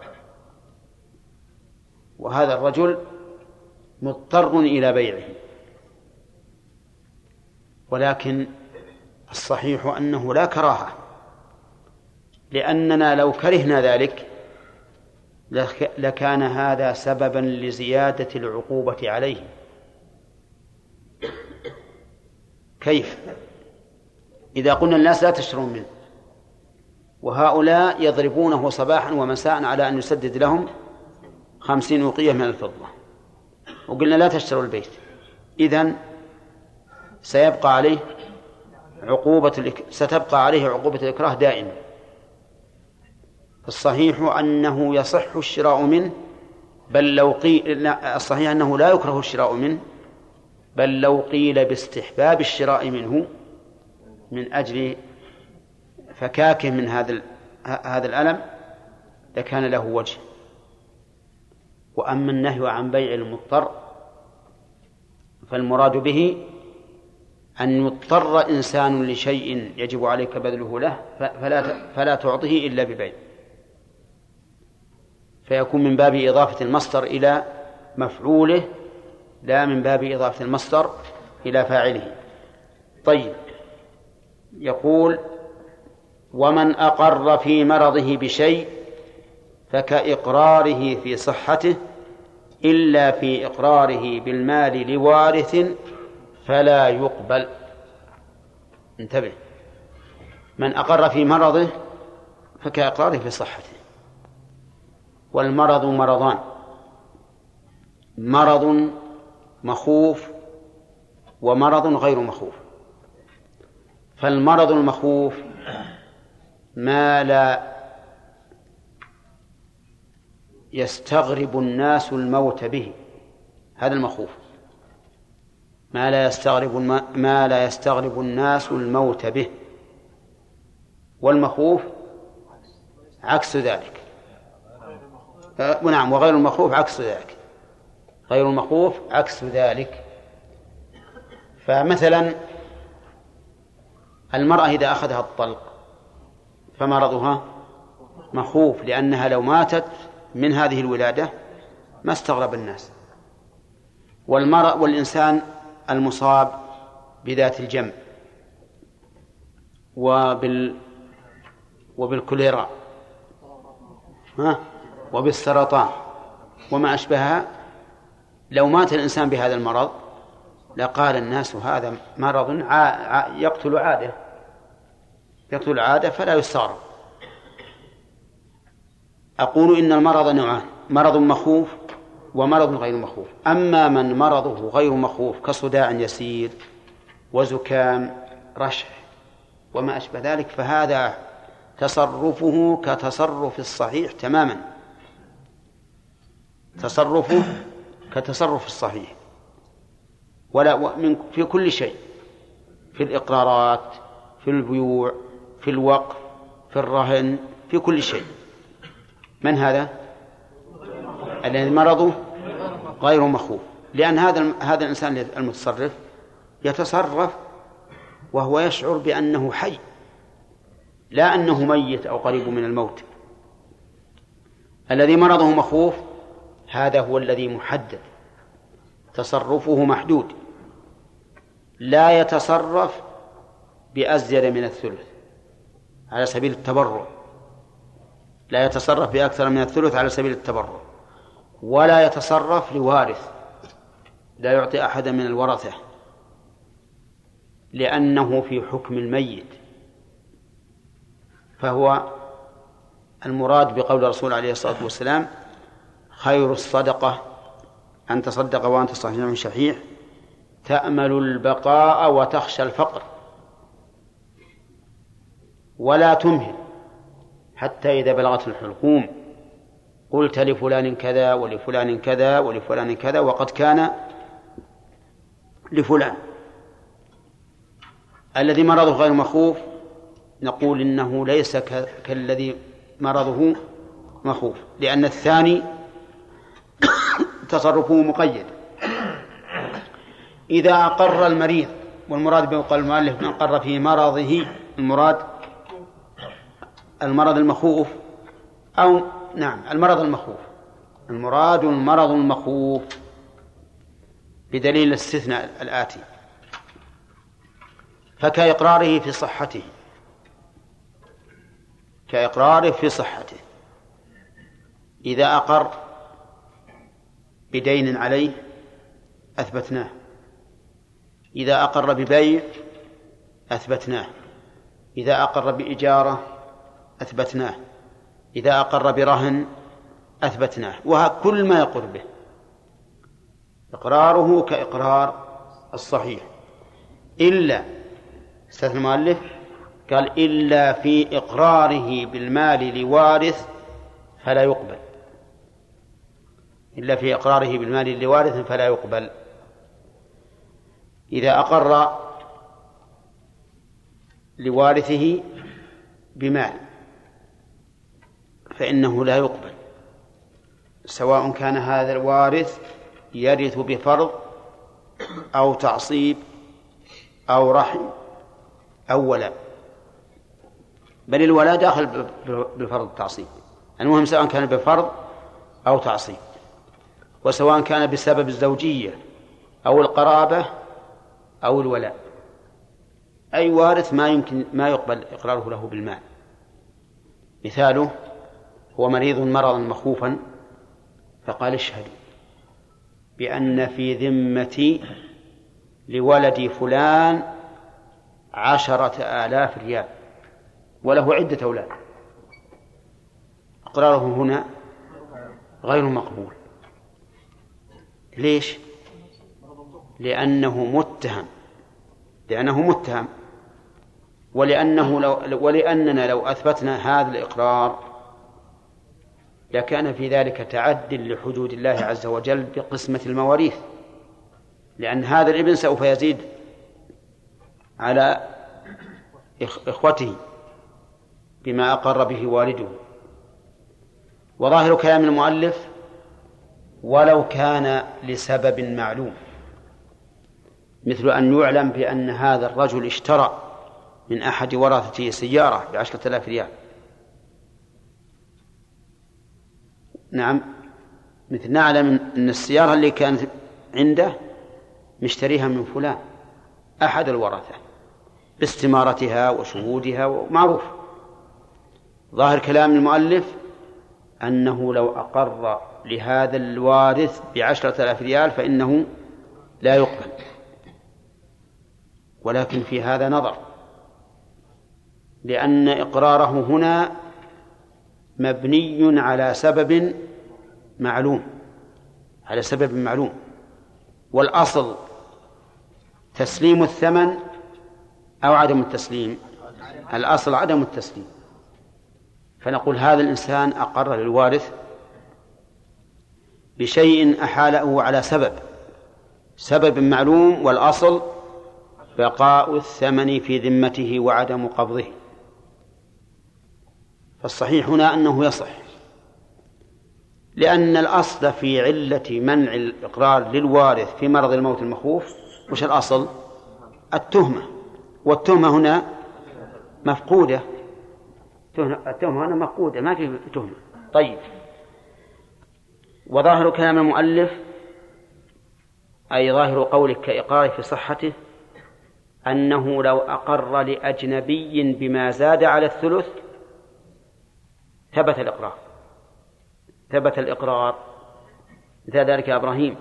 وهذا الرجل مضطر إلى بيعه. ولكن الصحيح أنه لا كراهة. لأننا لو كرهنا ذلك لكان هذا سببا لزيادة العقوبة عليه كيف؟ إذا قلنا الناس لا تشترون منه وهؤلاء يضربونه صباحا ومساء على أن يسدد لهم خمسين وقية من الفضة. وقلنا لا تشتروا البيت. إذن سيبقى عليه عقوبة ستبقى عليه عقوبة الإكراه دائما. الصحيح أنه يصح الشراء منه بل لو قيل الصحيح أنه لا يكره الشراء منه بل لو قيل باستحباب الشراء منه من أجل فكاكه من هذا هذا الألم لكان له وجه. وأما النهي عن بيع المضطر فالمراد به أن يضطر إنسان لشيء يجب عليك بذله له فلا فلا تعطيه إلا ببيع. فيكون من باب إضافة المصدر إلى مفعوله لا من باب إضافة المصدر إلى فاعله. طيب يقول ومن أقر في مرضه بشيء فكإقراره في صحته إلا في إقراره بالمال لوارث فلا يقبل. انتبه. من أقر في مرضه فكإقراره في صحته. والمرض مرضان. مرض مخوف ومرض غير مخوف. فالمرض المخوف ما لا يستغرب الناس الموت به. هذا المخوف. ما لا يستغرب ما لا يستغرب الناس الموت به. والمخوف عكس ذلك. آه، نعم وغير المخوف عكس ذلك. غير المخوف عكس ذلك. فمثلا المرأة إذا أخذها الطلق فمرضها مخوف لأنها لو ماتت من هذه الولادة ما استغرب الناس. والمرأة والإنسان المصاب بذات الجنب وبال وبالكوليرا. ها؟ وبالسرطان وما أشبهها لو مات الإنسان بهذا المرض لقال الناس هذا مرض يقتل عادة. يقتل عادة فلا يستغرب. أقول إن المرض نوعان مرض مخوف ومرض غير مخوف. أما من مرضه غير مخوف كصداع يسير وزكام رشح وما أشبه ذلك فهذا تصرفه كتصرف الصحيح تماما. تصرفه كتصرف الصحيح. ولا من في كل شيء. في الإقرارات في البيوع في الوقف في الرهن في كل شيء. من هذا؟ الذي مرضه غير مخوف. لأن هذا هذا الإنسان المتصرف يتصرف وهو يشعر بأنه حي. لا أنه ميت أو قريب من الموت. الذي مرضه مخوف هذا هو الذي محدد. تصرفه محدود. لا يتصرف بأزيد من الثلث على سبيل التبرع. لا يتصرف بأكثر من الثلث على سبيل التبرع. ولا يتصرف لوارث. لا يعطي أحدا من الورثة. لأنه في حكم الميت. فهو المراد بقول الرسول عليه الصلاة والسلام خير الصدقة. أن تصدق وأنت صحيح شحيح. تأمل البقاء وتخشى الفقر. ولا تمهل حتى إذا بلغت الحلقوم. قلت لفلان كذا ولفلان كذا ولفلان كذا وقد كان لفلان. الذي مرضه غير مخوف نقول إنه ليس كالذي مرضه مخوف. لأن الثاني تصرفه مقيد. إذا أقر المريض والمراد بقول المؤلف من أقر في مرضه المراد المرض المخوف أو نعم المرض المخوف. المراد المرض المخوف بدليل الاستثناء الآتي. فكإقراره في صحته. كإقراره في صحته. إذا أقر بدين عليه أثبتناه. إذا أقر ببيع أثبتناه. إذا أقر بإجارة أثبتناه. إذا أقر برهن أثبتناه. وكل ما يقر به. إقراره كإقرار الصحيح. إلا استثنى المؤلف قال إلا في إقراره بالمال لوارث فلا يقبل. إلا في إقراره بالمال لوارث فلا يقبل. إذا أقر لوارثه بمال فإنه لا يقبل. سواء كان هذا الوارث يرث بفرض أو تعصيب أو رحم أو ولاء بل الولاء داخل بفرض التعصيب. المهم سواء كان بفرض أو تعصيب. وسواء كان بسبب الزوجية أو القرابة أو الولاء. أي وارث ما يمكن ما يقبل إقراره له بالمال. مثاله هو مريض مرضا مخوفا فقال اشهدوا بأن في ذمتي لولدي فلان عشرة آلاف ريال وله عدة أولاد. إقراره هنا غير مقبول. ليش؟ لأنه متهم. لأنه متهم. ولأنه لو ولأننا لو أثبتنا هذا الإقرار لكان في ذلك تعد لحدود الله عز وجل بقسمة المواريث. لأن هذا الإبن سوف يزيد على إخوته بما أقر به والده. وظاهر كلام المؤلف ولو كان لسبب معلوم مثل أن يعلم بأن هذا الرجل اشترى من أحد ورثته سيارة بعشرة آلاف ريال. نعم مثل نعلم أن السيارة اللي كانت عنده مشتريها من فلان أحد الورثة باستمارتها وشهودها ومعروف. ظاهر كلام المؤلف أنه لو أقر لهذا الوارث بعشرة آلاف ريال فإنه لا يقبل. ولكن في هذا نظر لأن إقراره هنا مبني على سبب معلوم على سبب معلوم. والأصل تسليم الثمن أو عدم التسليم؟ الأصل عدم التسليم. فنقول هذا الإنسان أقر للوارث بشيء أحاله على سبب سبب معلوم والأصل بقاء الثمن في ذمته وعدم قبضه. فالصحيح هنا أنه يصح لأن الأصل في علة منع الإقرار للوارث في مرض الموت المخوف وش الأصل؟ التهمة. والتهمة هنا مفقودة. التهمة هنا مفقودة ما في تهمة. طيب. وظاهر كلام المؤلف أي ظاهر قولك كإقرار في صحته أنه لو أقر لأجنبي بما زاد على الثلث ثبت الإقرار. ثبت الإقرار. مثل ذلك إبراهيم.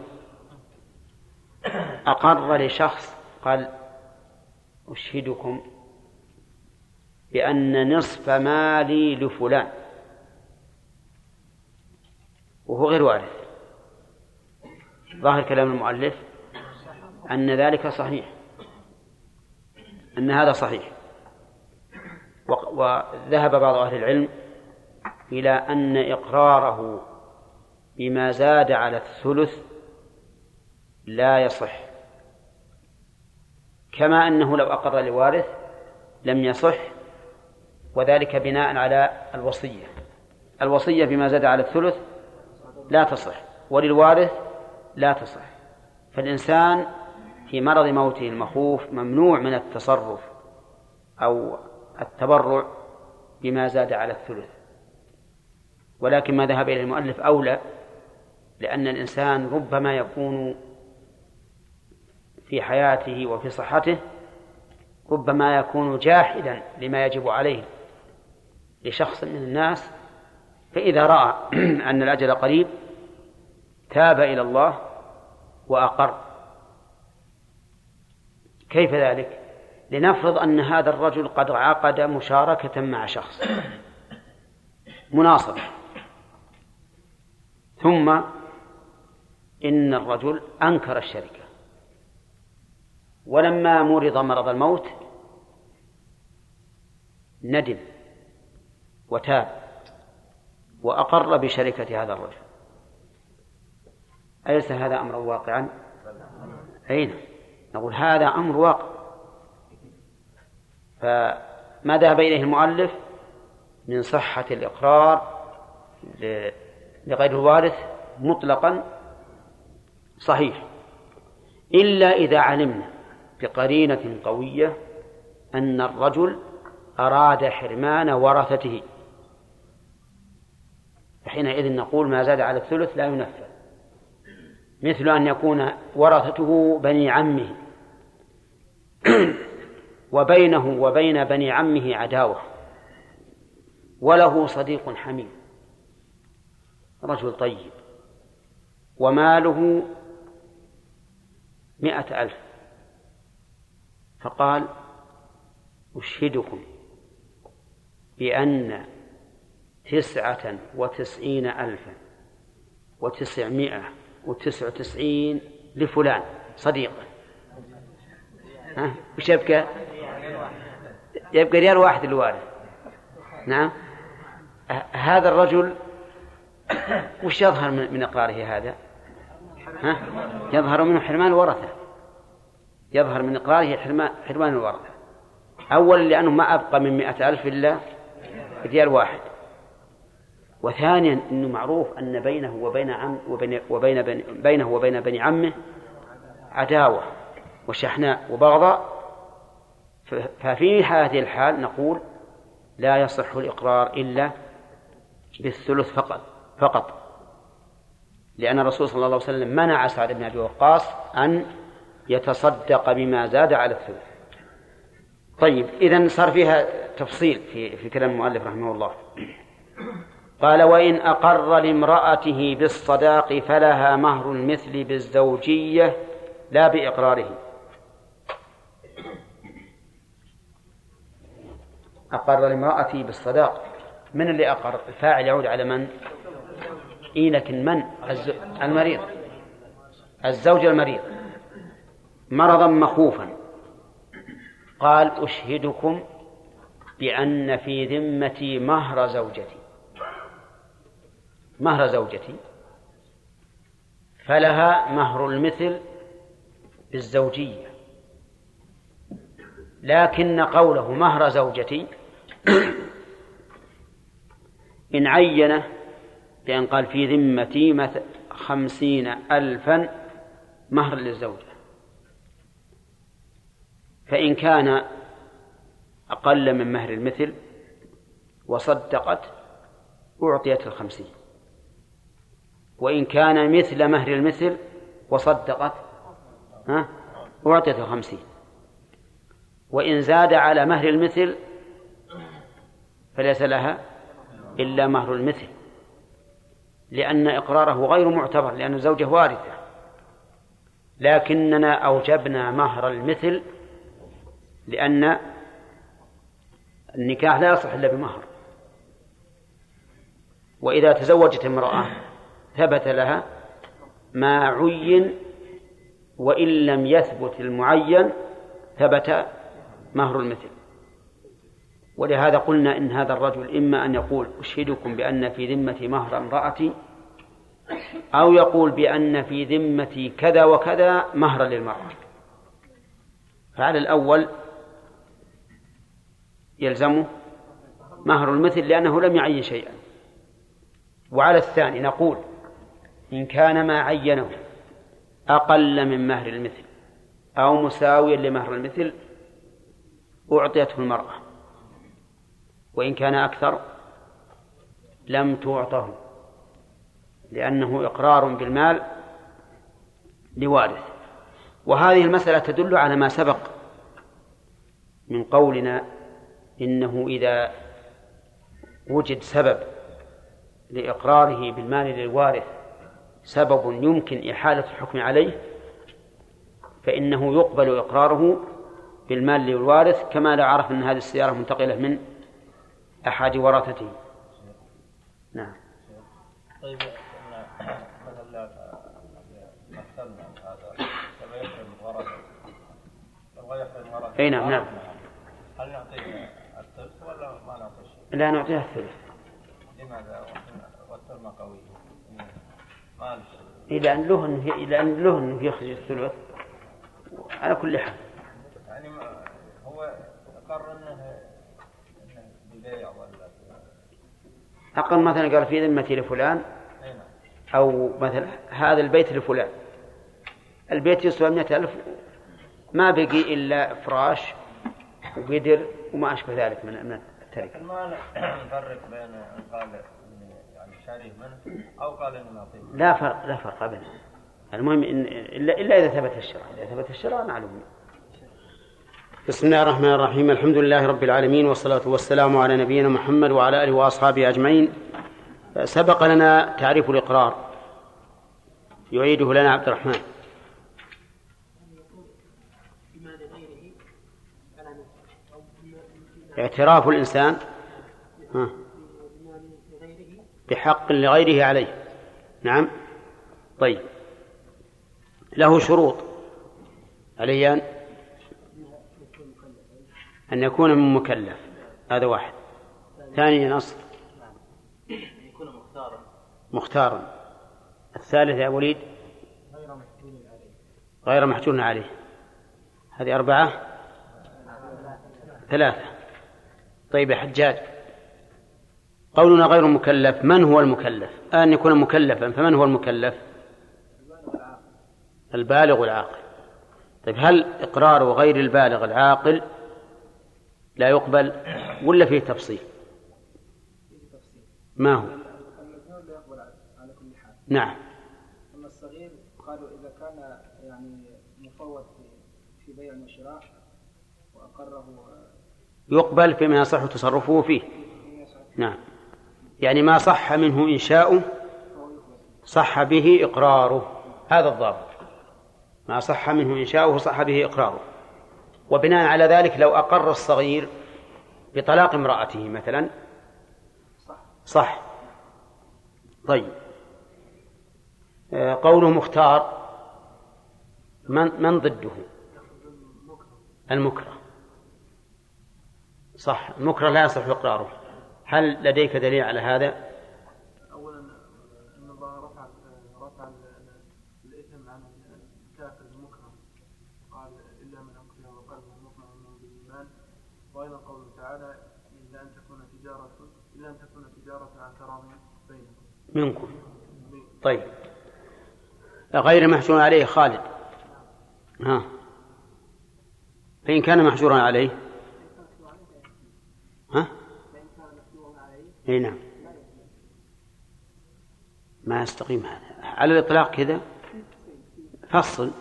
أقر لشخص قال أشهدكم بأن نصف مالي لفلان. وهو غير وارث. ظاهر كلام المؤلف أن ذلك صحيح. أن هذا صحيح. وذهب بعض أهل العلم إلى أن إقراره بما زاد على الثلث لا يصح. كما أنه لو أقر لوارث لم يصح وذلك بناء على الوصية. الوصية بما زاد على الثلث لا تصح. وللوارث لا تصح. فالإنسان في مرض موته المخوف ممنوع من التصرف أو التبرع بما زاد على الثلث. ولكن ما ذهب إليه المؤلف أولى لأن الإنسان ربما يكون في حياته وفي صحته ربما يكون جاحدا لما يجب عليه لشخص من الناس فإذا رأى أن الأجل قريب تاب إلى الله وأقر. كيف ذلك؟ لنفرض أن هذا الرجل قد عقد مشاركة مع شخص مناصفة ثم إن الرجل أنكر الشركة. ولما مرض مرض الموت ندم وتاب. وأقر بشركة هذا الرجل أليس هذا أمرا واقعا؟ أين؟ نقول هذا أمر واقع فما ذهب إليه المؤلف من صحة الإقرار لغير الوارث مطلقا صحيح إلا إذا علمنا بقرينة قوية أن الرجل أراد حرمان ورثته فحينئذ نقول ما زاد على الثلث لا ينفذ مثل أن يكون ورثته بني عمه. وبينه وبين بني عمه عداوة. وله صديق حميم. رجل طيب. وماله مئة ألف. فقال أشهدكم بأن تسعة وتسعين ألفا وتسعمائة وتسعة وتسعين لفلان صديقه ها؟ وش يبقى؟ يبقى ريال واحد للوارث نعم. هذا الرجل وش يظهر من إقراره هذا؟ ها؟ يظهر منه حرمان الورثة. يظهر من إقراره حرمان الورثة. أولا لأنه ما أبقى من مئة ألف إلا ريال واحد. وثانيا أنه معروف أن بينه وبين عم وبين, وبين بينه وبين بني عمه عداوة وشحناء وبغضاء. ففي هذه الحال نقول لا يصح الإقرار إلا بالثلث فقط فقط. لأن الرسول صلى الله عليه وسلم منع سعد بن أبي وقاص أن يتصدق بما زاد على الثلث. طيب إذا صار فيها تفصيل في في كلام المؤلف رحمه الله. قال وإن أقر لامرأته بالصداق فلها مهر المثل بالزوجية لا بإقراره. أقر لامرأته بالصداق. من اللي أقر؟ الفاعل يعود على من؟ إيه لكن من المريض. الزوج المريض. مرضا مخوفا. قال أشهدكم بأن في ذمتي مهر زوجتي. مهر زوجتي فلها مهر المثل بالزوجية. لكن قوله مهر زوجتي إن عينه بأن قال في ذمتي مثل خمسين ألفا مهر للزوجة. فإن كان أقل من مهر المثل وصدقت أعطيت الخمسين. وإن كان مثل مهر المثل وصدقت ها؟ أعطيت الخمسين وإن زاد على مهر المثل فليس لها إلا مهر المثل لأن إقراره غير معتبر لأن الزوجة وارثة. لكننا أوجبنا مهر المثل لأن النكاح لا يصح إلا بمهر. وإذا تزوجت امرأة ثبت لها ما عين وإن لم يثبت المعين ثبت مهر المثل. ولهذا قلنا إن هذا الرجل إما أن يقول أشهدكم بأن في ذمتي مهر امرأتي أو يقول بأن في ذمتي كذا وكذا مهرا للمرأة. فعلى الأول يلزمه مهر المثل لأنه لم يعين شيئا. وعلى الثاني نقول إن كان ما عينه أقل من مهر المثل أو مساويا لمهر المثل أعطيته المرأة وإن كان أكثر لم تعطه لأنه إقرار بالمال لوارث. وهذه المسألة تدل على ما سبق من قولنا إنه إذا وجد سبب لإقراره بالمال للوارث سبب يمكن إحالة الحكم عليه فإنه يقبل إقراره بالمال للوارث كما لو عرف أن هذه السيارة منتقلة من أحد ورثته نعم. طيب مثلا مثلنا هذا يحرم يبغى يحرم الورثة أي نعم نعم. هل نعطيه الثلث ولا ما نعطيه؟ لا نعطيه الثلث. لماذا؟ إلى أن له إلى أن له إنه يخرج الثلث. على كل حال. يعني هو أقر أنه ببيع ولا أقر مثلا قال في ذمتي لفلان نعم. أو مثلا هذا البيت لفلان. البيت يسوى مئة ألف ما بقي إلا فراش وقدر وما أشبه ذلك من من التركة. المال نفرق بين أن قال شاريه منه أو قال أعطيه لا فرق لا فرق أبدا. المهم إن إلا, إلا إذا ثبت الشرع إذا ثبت الشرع معلوم. بسم الله الرحمن الرحيم. الحمد لله رب العالمين والصلاة والسلام على نبينا محمد وعلى آله وأصحابه أجمعين. سبق لنا تعريف الإقرار. يعيده لنا عبد الرحمن. اعتراف الإنسان. بحق لغيره عليه. نعم. طيب. له شروط. عليه أن أن يكون من مكلف. هذا واحد. ثاني نص يكون مختارا. مختارا الثالث يا وليد. غير محجور عليه. هذه أربعة. ثلاثة. طيب يا حجاج. قولنا غير مكلف. من هو المكلف؟ أن يكون مكلفا فمن هو المكلف؟ البالغ العاقل طيب هل إقرار غير البالغ العاقل لا يقبل ولا فيه تفصيل؟ ما هو؟ المجنون لا يقبل على كل حال نعم. أما الصغير قالوا إذا كان يعني مفوض في- في بيع وشراء وأقره يقبل فيما يصح تصرفه فيه. نعم. يعني ما صح منه إنشاؤه صح به إقراره. هذا الضابط. ما صح منه إنشاؤه صح به إقراره. وبناء على ذلك لو أقر الصغير بطلاق امرأته مثلا صح. طيب. آه، قوله مختار من من ضده؟ المكره. صح. المكره لا يصح إقراره. هل لديك دليل على هذا؟ أولا أن الله رفع رفع الإثم عن الكافر المكرم قال إلا من أكره وقلبه مطمئن بالإيمان وأيضا قوله تعالى إلا أن تكون تجارة إلا أن تكون تجارة عن كرام بينكم. منكم. طيب. غير محجور عليه خالد. ها. فإن كان محجورا عليه. ها؟ اي نعم. ما يستقيم هذا. على الإطلاق كذا؟ فصل.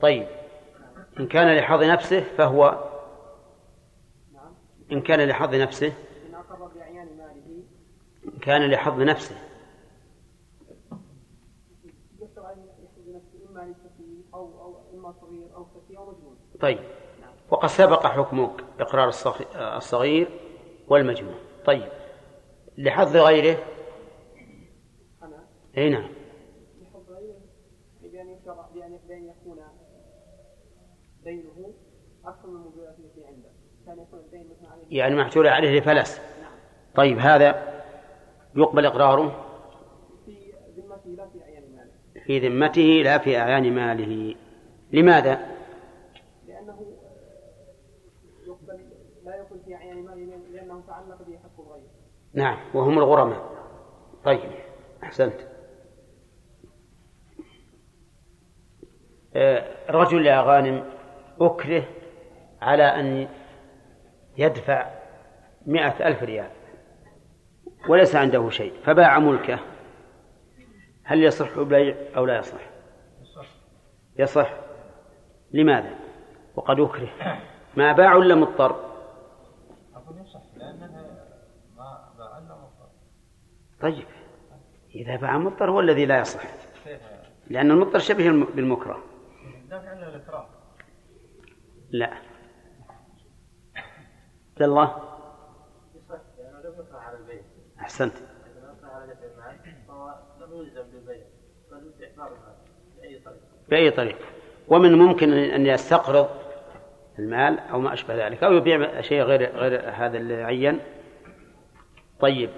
طيب. إن كان لحظ نفسه فهو إن كان لحظ نفسه إن كان لحظ نفسه. طيب. وقد سبق حكم إقرار الصغ- الصغير والمجنون طيب. لحظ غيره. إي نعم. يحفظ غيره بأن يشرع بأن يكون دينه أكثر من التي عنده كان يكون الدين يعني محجور عليه لفلس. طيب هذا يقبل إقراره؟ في ذمته لا في أعيان ماله. في ذمته لا في أعيان ماله. لماذا؟ لأنه يقبل لا يقبل في أعيان ماله لأنه تعلق به حق الغير نعم وهم الغرماء. طيب أحسنت. آه، رجل يا غانم أكره على أن يدفع مئة ألف ريال وليس عنده شيء فباع ملكه. هل يصح البيع أو لا يصح. يصح. لماذا؟ وقد أكره. ما باع ولا مضطر أقول يصح لأنه ما باع إلا مضطر طيب. إذا باع مضطر هو الذي لا كيف لأن المضطر شبه الم- بالمكره. لا. عبد الله. أحسنت. بأي طريق؟ ومن ممكن أن يستقرض المال أو ما أشبه ذلك أو يبيع شيء غير غير هذا اللي عين طيب.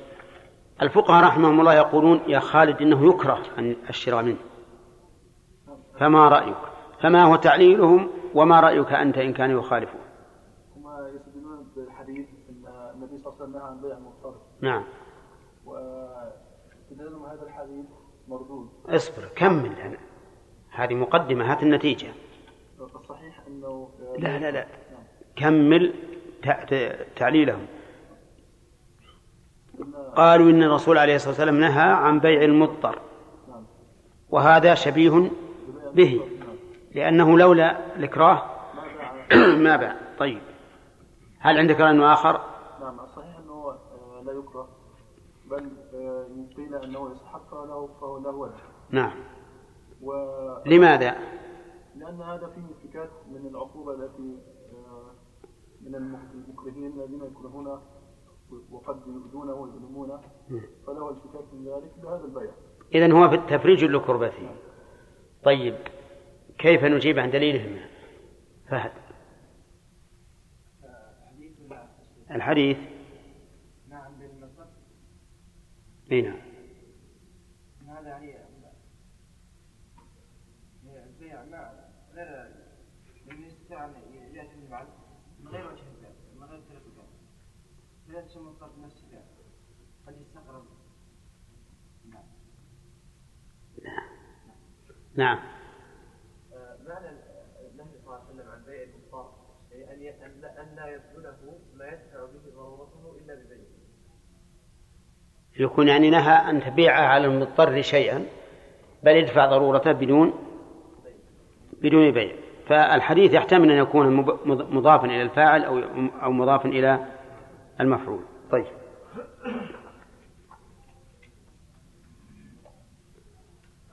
الفقهاء رحمهم الله يقولون يا خالد إنه يكره الشراء منه. فما رأيك؟ فما هو تعليلهم وما رأيك أنت إن كان يخالفه هم يستدلون بالحديث إن النبي صلى الله عليه وسلم نهى عن بيع المضطر. نعم. واستدلالهم هذا الحديث مردود. اصبر كمل أنا. هذه مقدمة هات النتيجة. الصحيح أنه لا لا لا. كمل تع- ت- تعليلهم؟ قالوا إن الرسول عليه الصلاة والسلام نهى عن بيع المضطر. وهذا شبيه به لأنه لولا الإكراه ما باع. طيب. هل عندك رأي آخر؟ نعم الصحيح أنه آه، لا يكره بل آه، إن قيل أنه يستحق له فهو له وجه. نعم. ولان لماذا؟ هذا فيه انفكاك من العقوبة التي آه، من المكرهين الذين يكرهون وقد يؤذونه ويظلمونه فله الفكاك من ذلك بهذا البيع إذن هو في التفريج لكربته طيب كيف نجيب عن دليلهم؟ فهد. الحديث. نعم بالمصدر. إي نعم هذا يعني البيع ما غير من يستطيع ان ياتي المعنى من غير وجه البيع من غير طريق البيع فلا تسمى الطرد نفس البيع قد يستقرب نعم نعم. معنى النهي صلى الله عليه وسلم عن بيع المضطر أي أن أن لا- يبذله ما يدفع به ضرورته إلا ببيعه يكون يعني نهى أن تبيع على المضطر شيئا بل يدفع ضرورته بدون بدون بيع. فالحديث يحتمل أن يكون مضافا إلى الفاعل أو أو مضافا إلى المفعول. طيب.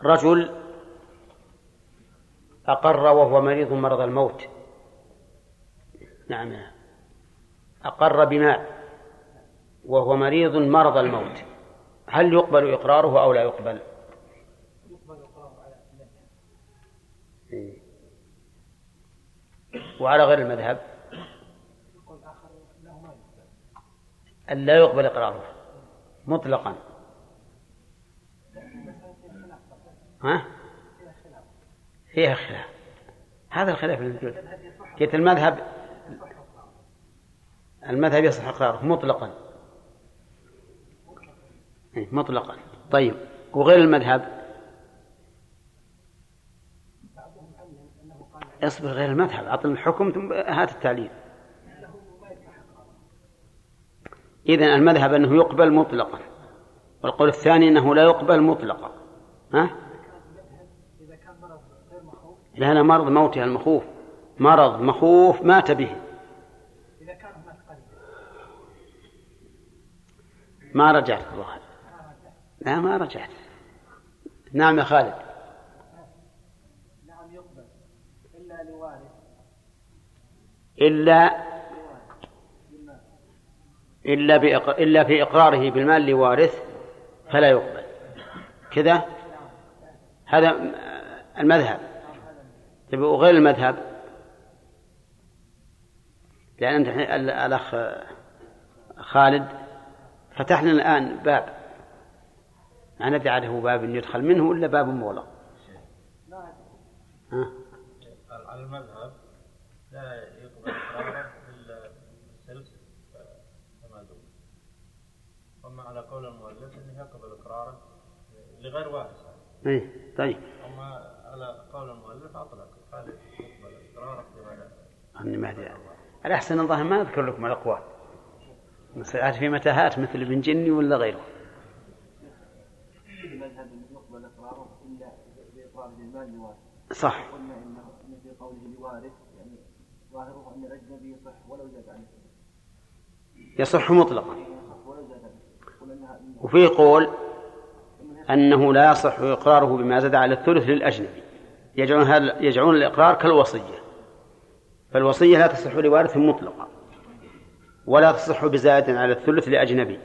رجل أقر وهو مريض مرض الموت. نعم. أقر بمال وهو مريض مرض الموت. هل يقبل إقراره أو لا يقبل؟ إيه. وعلى غير المذهب؟ أن لا يقبل إقراره. مطلقا. ها؟ فيها خلاف هذا الخلاف الموجود قلت المذهب؟ المذهب يصح إقراره مطلقا. إيه، مطلقا. طيب وغير المذهب؟ اصبر غير المذهب. أعطنا الحكم ثم هات التعليل. إذن المذهب أنه يقبل مطلقا والقول الثاني أنه لا يقبل مطلقا. ها؟ لا مرض موته المخوف مرض مخوف مات به. ما رجعت الظاهر. لا ما رجعت. نعم يا خالد. نعم يقبل. إلا لوارث إلا إلا بإق... إلا في إقراره بالمال لوارث فلا يقبل. كذا؟ هذا المذهب. طيب وغير المذهب؟ لأن أنت الأخ خالد فتح لنا الآن باب. هو باب يدخل منه ولا باب مغلق ها؟ على المذهب لا يقبل إقراره إلا بالسلس كما دون أما على قول المؤلف أنه يقبل إقراره لغير وارث إيه طيب. أما على قول المؤلف أطلق أني ما أدري. الأحسن الظاهر ما أذكر لكم الأقوال. نصير في متاهات مثل ابن جني ولا غيره. صح. قلنا في قوله لوارث يعني ظاهره أن الأجنبي يصح ولو زاد يصح مطلقا. وفيه قول أنه لا يصح إقراره بما زاد على الثلث للأجنبي. يجعلون هذا يجعلون الإقرار كالوصية. فالوصية لا تصح لوارث مطلقا ولا تصح بزائد على الثلث لأجنبي.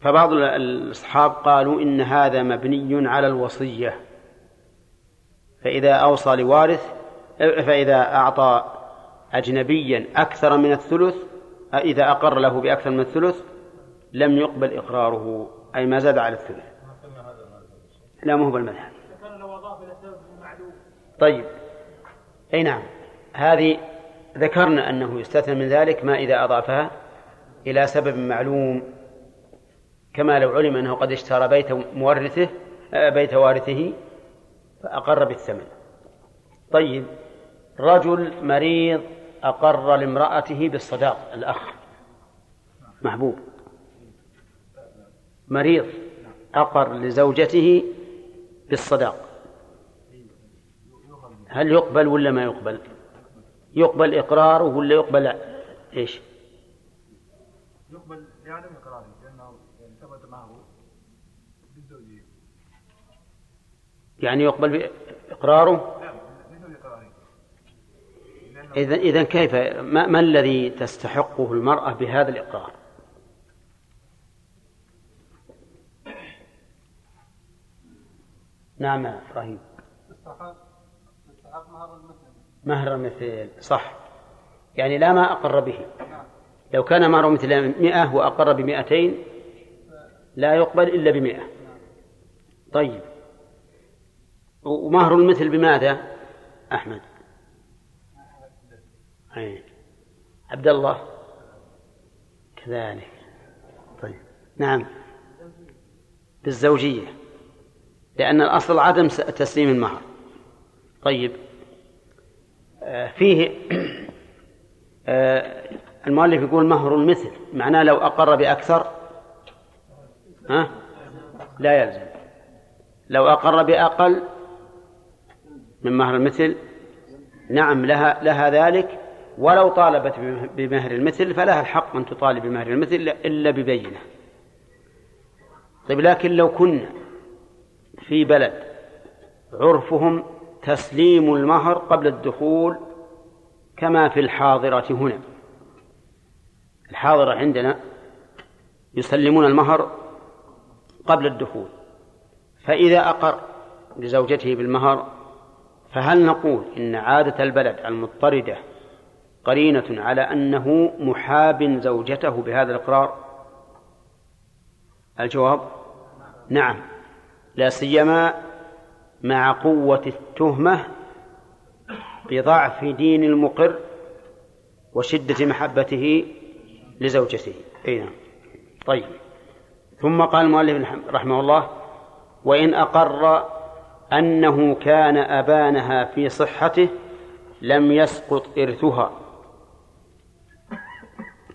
فبعض ال- الأصحاب قالوا إن هذا مبني على الوصية. فإذا أوصى لوارث فإذا أعطى أجنبيا أكثر من الثلث إذا أقر له بأكثر من الثلث لم يقبل إقراره أي ما زاد على الثلث. لا ما هو بالمذهب. طيب. أي نعم. هذه ذكرنا أنه يستثنى من ذلك ما إذا أضافها إلى سبب معلوم. كما لو علم أنه قد اشترى بيت مورثه آه، بيت وارثه فأقر بالثمن. طيب. رجل مريض أقر لامرأته بالصداق الأخ. محبوب. مريض أقر لزوجته بالصداق. هل يقبل ولا ما يقبل؟ يقبل إقراره ولا يقبل إيش؟ يقبل لعدم إقراره لأنه ثبت معه بالزوجية يعني يقبل إقراره؟ إذا إذا كيف؟ ما, ما الذي تستحقه المرأة بهذا الإقرار؟ نعم يا إبراهيم. مهر المثل صح. يعني لا ما أقر به. لو كان مهر مثل مئة وأقر بمئتين لا يقبل إلا بمئة. طيب. ومهر المثل بماذا؟ أحمد. عبد الله. كذلك. طيب. نعم. بالزوجية. لأن الأصل عدم تسليم المهر. طيب. فيه آه، المؤلف يقول مهر المثل معناه لو أقر بأكثر ها؟ لا يلزم. لو أقر بأقل من مهر المثل نعم لها لها ذلك. ولو طالبت بمهر المثل فلها الحق أن تطالب بمهر المثل إلا ببينة. طيب لكن لو كنا في بلد عرفهم تسليم المهر قبل الدخول كما في الحاضرة هنا. الحاضرة عندنا يسلمون المهر قبل الدخول. فإذا أقر لزوجته بالمهر فهل نقول إن عادة البلد المضطردة قرينة على أنه محاب زوجته بهذا الإقرار؟ الجواب؟ نعم. لا سيما مع قوة التهمة بضعف دين المقر وشدة محبته لزوجته. أي نعم. طيب. ثم قال المؤلف رحمه الله وإن أقر أنه كان أبانها في صحته لم يسقط إرثها.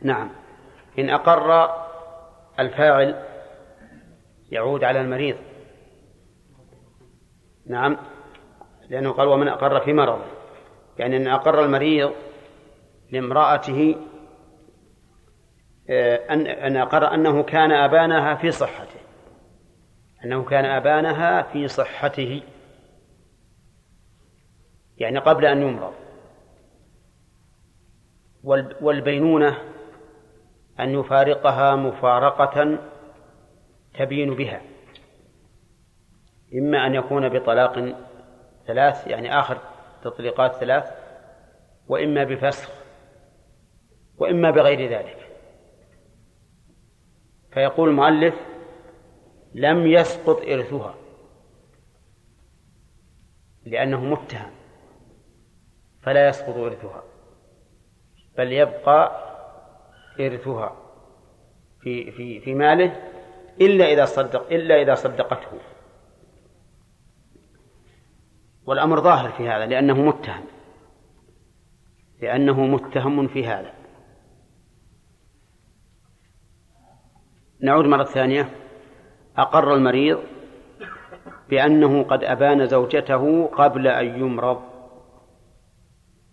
نعم. إن أقر الفاعل يعود على المريض. نعم. لأنه قال ومن أقر في مرض. يعني أن أقر المريض لامرأته آه، أن أن أقر أنه كان أبانها في صحته. أنه كان أبانها في صحته. يعني قبل أن يمرض. والبينونة أن يفارقها مفارقة تبين بها. إما أن يكون بطلاق ثلاث يعني آخر تطليقات ثلاث وإما بفسخ وإما بغير ذلك. فيقول المؤلف لم يسقط إرثها لأنه متهم فلا يسقط إرثها بل يبقى إرثها في في في ماله إلا إذا صدق إلا إذا صدقته. والأمر ظاهر في هذا لأنه متهم. لأنه متهم في هذا. نعود مرة ثانية. أقر المريض بأنه قد أبان زوجته قبل أن يمرض.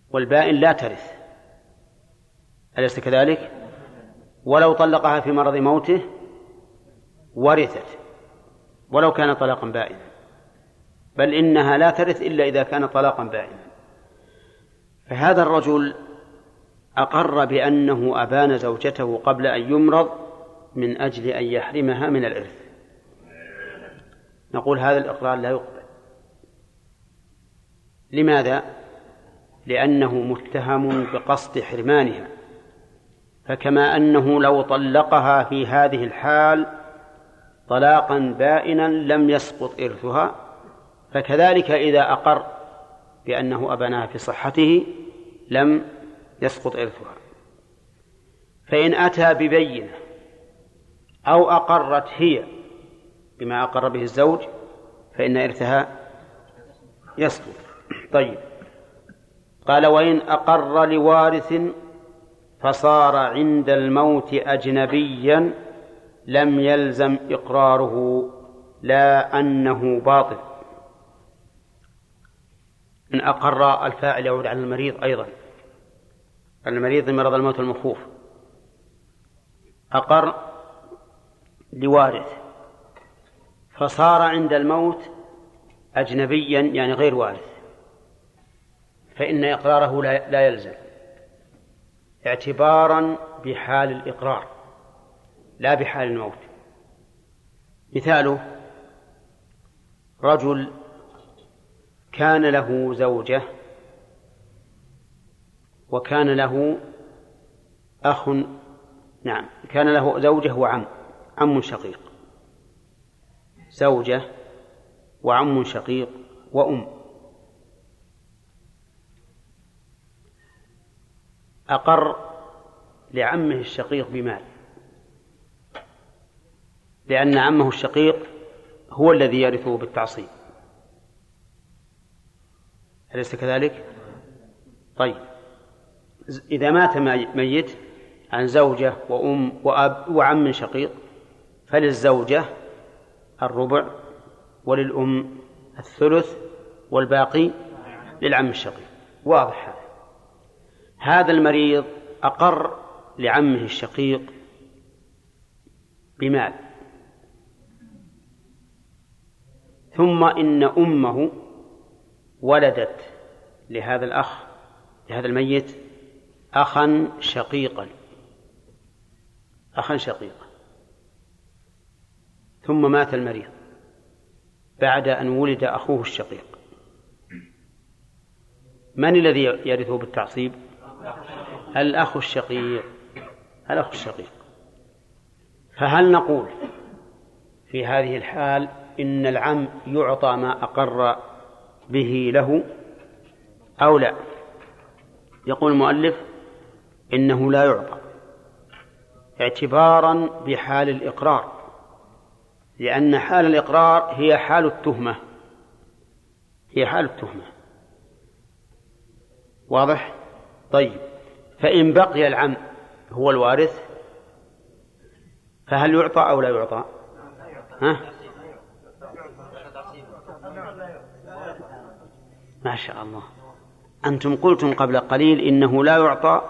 والبائن لا ترث. أليس كذلك؟ ولو طلقها في مرض موته ورثت. ولو كان طلاقا بائنا. بل إنها لا ترث إلا إذا كان طلاقا بائنا فهذا الرجل أقر بأنه أبان زوجته قبل أن يمرض من أجل أن يحرمها من الإرث. نقول هذا الإقرار لا يقبل. لماذا؟ لأنه متهم بقصد حرمانها. فكما أنه لو طلقها في هذه الحال طلاقا بائنا لم يسقط إرثها فكذلك إذا أقر بأنه أبناها في صحته لم يسقط إرثها. فإن أتى ببينة أو أقرت هي بما أقر به الزوج فإن إرثها يسقط. طيب. قال وإن أقر لوارث فصار عند الموت أجنبيا لم يلزم إقراره لا أنه باطل. إن أقر الفاعل يعود على المريض أيضا. المريض مرض الموت المخوف. أقر لوارث. فصار عند الموت أجنبيا يعني غير وارث. فإن إقراره لا يلزم. اعتبارا بحال الإقرار لا بحال الموت. مثاله رجل كان له زوجة وكان له أخ نعم كان له زوجة وعم عم شقيق. زوجة وعم شقيق وأم. أقر لعمه الشقيق بمال لأن عمه الشقيق هو الذي يرثه بالتعصيب. أليس كذلك؟ طيب. إذا مات ميت عن زوجة وأم وأب وعم شقيق فللزوجة الربع وللأم الثلث والباقي للعم الشقيق. واضح هذا. هذا المريض أقر لعمه الشقيق بمال. ثم إن أمه ولدت لهذا الأخ لهذا الميت أخا شقيقا. أخا شقيقا. ثم مات المريض بعد أن ولد أخوه الشقيق. من الذي يرثه بالتعصيب؟ الأخ الشقيق. الأخ الشقيق. فهل نقول في هذه الحال إن العم يعطى ما أقر به له أو لا يقول المؤلف إنه لا يعطى اعتبارا بحال الإقرار لأن حال الإقرار هي حال التهمة هي حال التهمة واضح؟ طيب فإن بقي العم هو الوارث فهل يعطى أو لا يعطى؟ ها؟ ما شاء الله. أنتم قلتم قبل قليل إنه لا يعطى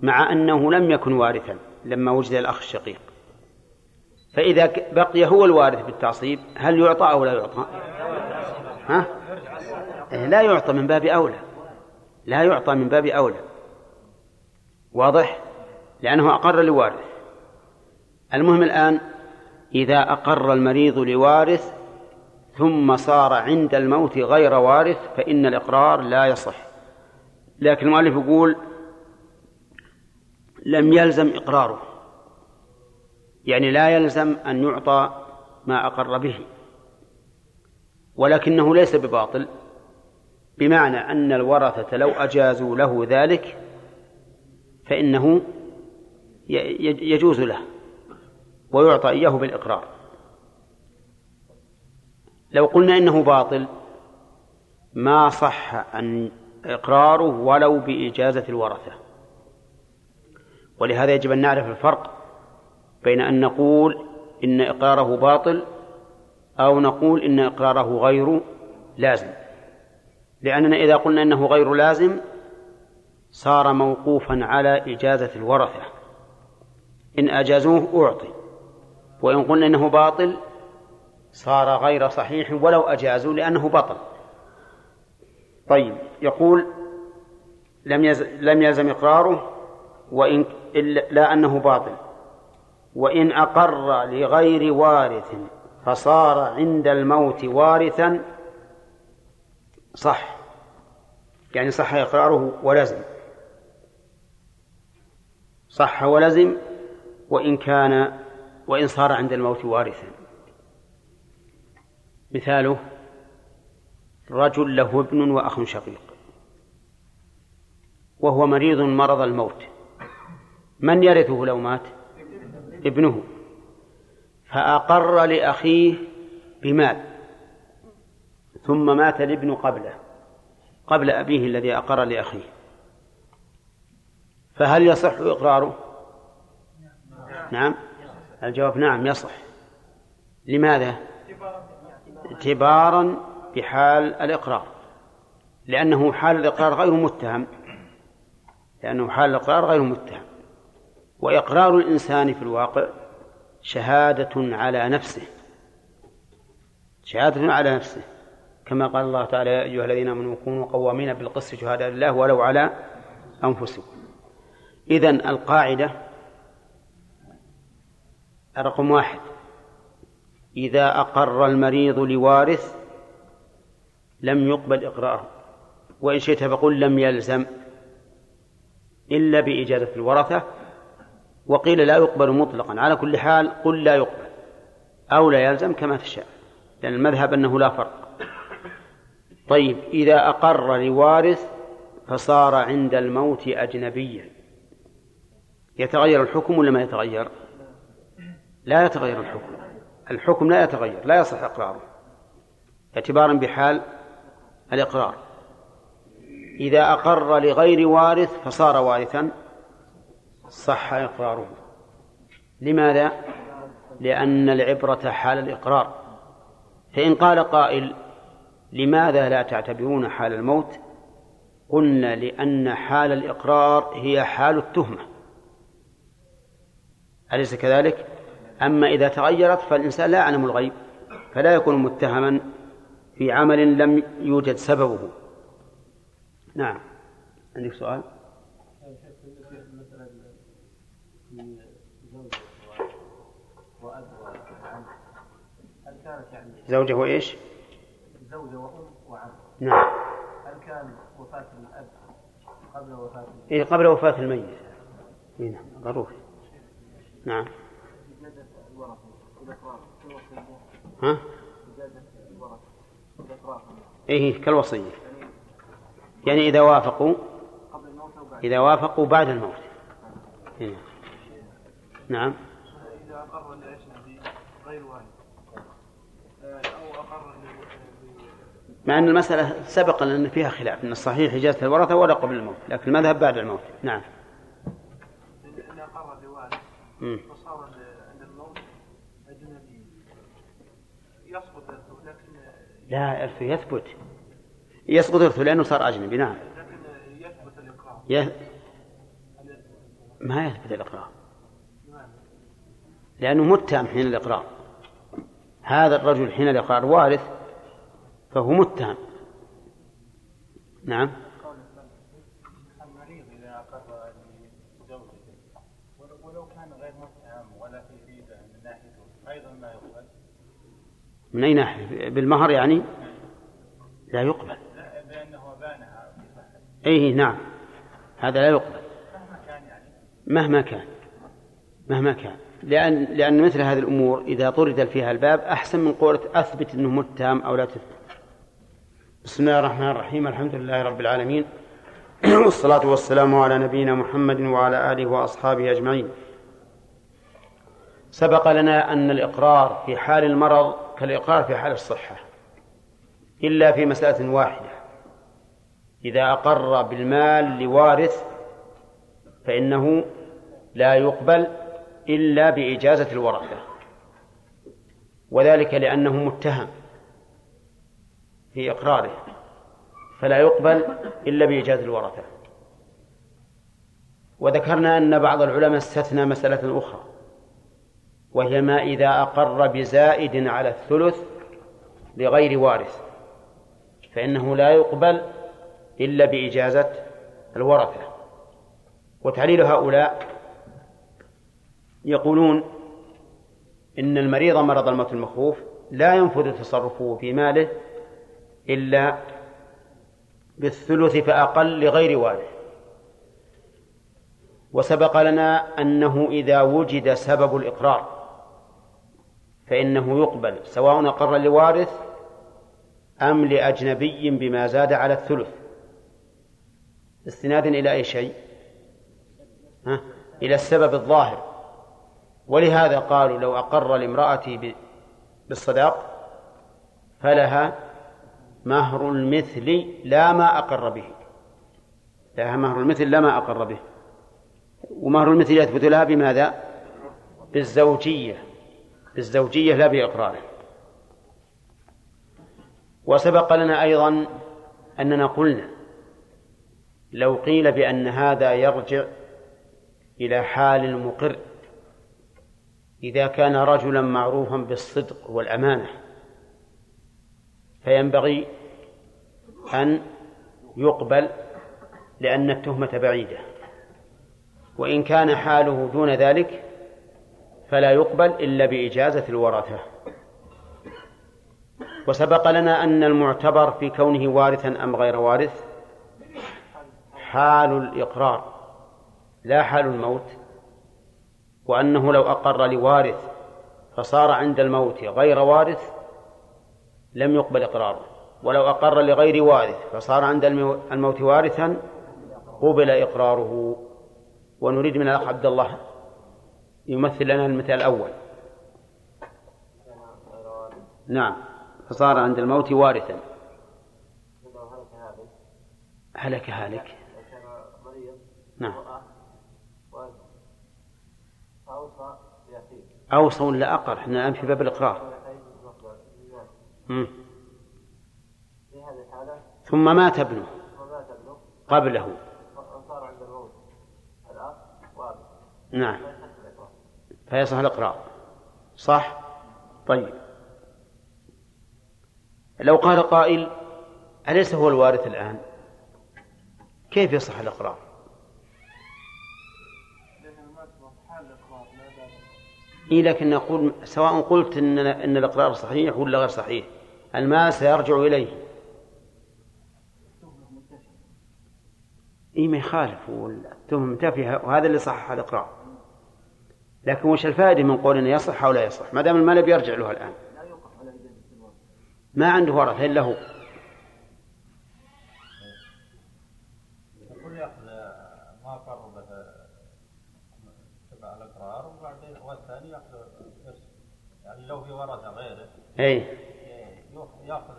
مع أنه لم يكن وارثا لما وجد الأخ الشقيق. فإذا بقي هو الوارث بالتعصيب هل يعطى أو لا يعطى؟ ها؟ إيه، لا يعطى من باب أولى. لا يعطى من باب أولى. واضح؟ لأنه أقر لوارث. المهم الآن إذا أقر المريض لوارث ثم صار عند الموت غير وارث فإن الإقرار لا يصح. لكن المؤلف يقول لم يلزم إقراره. يعني لا يلزم أن يعطى ما أقر به. ولكنه ليس بباطل بمعنى أن الورثة لو أجازوا له ذلك فإنه يجوز له ويعطى إياه بالإقرار. لو قلنا إنه باطل ما صح أن إقراره ولو بإجازة الورثة. ولهذا يجب أن نعرف الفرق بين أن نقول إن إقراره باطل أو نقول إن إقراره غير لازم. لأننا إذا قلنا إنه غير لازم صار موقوفا على إجازة الورثة. إن أجازوه أعطي وإن قلنا إنه باطل صار غير صحيح ولو أجازوا لأنه بطل. طيب يقول لم يز... لم يلزم إقراره وإن لا أنه باطل. وإن أقر لغير وارث فصار عند الموت وارثا صح. يعني صح إقراره ولزم. صح ولزم وإن كان وإن صار عند الموت وارثا. مثاله رجل له ابن وأخ شقيق وهو مريض مرض الموت. من يرثه لو مات؟ ابنه. فأقر لأخيه بمال ثم مات الابن قبله قبل أبيه الذي أقر لأخيه. فهل يصح إقراره؟ نعم. الجواب نعم يصح. لماذا؟ اعتبارا بحال الإقرار لأنه حال الإقرار غير متهم لأنه حال الإقرار غير متهم. وإقرار الإنسان في الواقع شهادة على نفسه شهادة على نفسه. كما قال الله تعالى يا أيها الذين آمنوا كونوا قوامين بالقسط شهادة لله ولو على أنفسكم. إذن القاعدة رقم واحد. إذا أقر المريض لوارث لم يقبل إقراره وإن شئت فقل لم يلزم إلا بإجازة الورثة وقيل لا يقبل مطلقا على كل حال قل لا يقبل أو لا يلزم كما تشاء لأن المذهب أنه لا فرق. طيب إذا أقر لوارث فصار عند الموت أجنبيا يتغير الحكم ولا ما يتغير؟ لا يتغير الحكم. الحكم لا يتغير لا يصح إقراره اعتبارا بحال الإقرار. إذا أقر لغير وارث فصار وارثا صح إقراره. لماذا؟ لأن العبرة حال الإقرار. فإن قال قائل لماذا لا تعتبرون حال الموت؟ قلنا لأن حال الإقرار هي حال التهمة. أليس كذلك؟ أما إذا تغيرت فالإنسان لا يعلم الغيب فلا يكون متهما في عمل لم يوجد سببه. نعم. عندك سؤال؟ زوجة وإيش؟ زوجة وأم وعم. نعم. هل كان وفاة الأب قبل وفاة إيه قبل وفاة الميت. إيه نعم ضروري. نعم إجازة الورثة والإقرار الوصية ها؟ إيه كالوصية. يعني إذا وافقوا إذا وافقوا بعد الموت. إيه. نعم. إذا أقر غير والد أو أقر مع أن المسألة سبق أن فيها خلاف أن الصحيح إجازة الورثة ولا قبل الموت لكن المذهب بعد الموت. نعم. إذا أقر لوالد مم. وصار عند الموت أجنبي يسقط إرثه لكن لا إرثه يثبت. يسقط إرثه لأنه صار أجنبي نعم. لكن يثبت الإقرار. يه... ما يثبت الإقرار. لماذا؟ لأنه متهم حين الإقرار. هذا الرجل حين الإقرار وارث فهو متهم. نعم المريض إذا أقر لزوجته ولو- ولو كان غير متهم ولا في فيدة من ناحيته أيضا ما يقبل من أي ناحية بالمهر يعني؟ لا يقبل. بأنه بانها في صحة أي نعم. هذا لا يقبل. مهما كان مهما كان. مهما كان لأن لأن مثل هذه الأمور إذا طرد فيها الباب أحسن من قولة أثبت أنه متهم أو لا تثبت. بسم الله الرحمن الرحيم. الحمد لله رب العالمين. والصلاة والسلام على نبينا محمد وعلى آله وأصحابه أجمعين. سبق لنا أن الإقرار في حال المرض كالإقرار في حال الصحة إلا في مسألة واحدة. إذا أقر بالمال لوارث فإنه لا يقبل إلا بإجازة الورثة. وذلك لأنه متهم في إقراره فلا يقبل إلا بإجازة الورثة. وذكرنا أن بعض العلماء استثنى مسألة أخرى. وهي ما إذا أقر بزائد على الثلث لغير وارث فإنه لا يقبل إلا بإجازة الورثة. وتعليل هؤلاء يقولون إن المريض مرض الموت المخوف لا ينفذ تصرفه في ماله إلا بالثلث فأقل لغير وارث. وسبق لنا أنه إذا وجد سبب الإقرار فإنه يقبل سواء أقر لوارث أم لأجنبي بما زاد على الثلث. استنادا إلى أي شيء؟ ها؟ إلى السبب الظاهر. ولهذا قالوا لو أقر لامرأتي بالصداق فلها مهر المثل لا ما أقر به. لها مهر المثل لا ما أقر به. ومهر المثل يثبت لها بماذا؟ بالزوجية. بالزوجية لا بإقراره. وسبق لنا أيضا أننا قلنا لو قيل بأن هذا يرجع إلى حال المقر إذا كان رجلا معروفا بالصدق والأمانة فينبغي أن يقبل لأن التهمة بعيدة. وإن كان حاله دون ذلك فلا يقبل إلا بإجازة الورثة. وسبق لنا أن المعتبر في كونه وارثا أم غير وارث حال الإقرار لا حال الموت وأنه لو أقر لوارث فصار عند الموت غير وارث لم يقبل إقراره. ولو أقر لغير وارث فصار عند الموت وارثا قبل إقراره. ونريد من الأخ عبد الله يمثل لنا المثال الأول. نعم. فصار عند الموت وارثا. هلك هالك. نعم. أوصى ولا أقر؟ إحنا الآن في باب الإقرار. ثم مات ابنه. قبله. نعم. فيصح الإقرار صح؟ طيب. لو قال قائل أليس هو الوارث الآن؟ كيف يصح الإقرار إيه لكن نقول سواء قلت إن إن الإقرار صحيح ولا غير صحيح المال سيرجع إليه. إيه ما يخالف والتهم منتفية وهذا اللي صحح الإقرار لكن وش الفائدة من قول إنه يصح أو لا يصح؟ ما دام المال بيرجع له الآن. ما عنده ورثة إلا هو يعني لو في ورثة غيره. اي ياخذ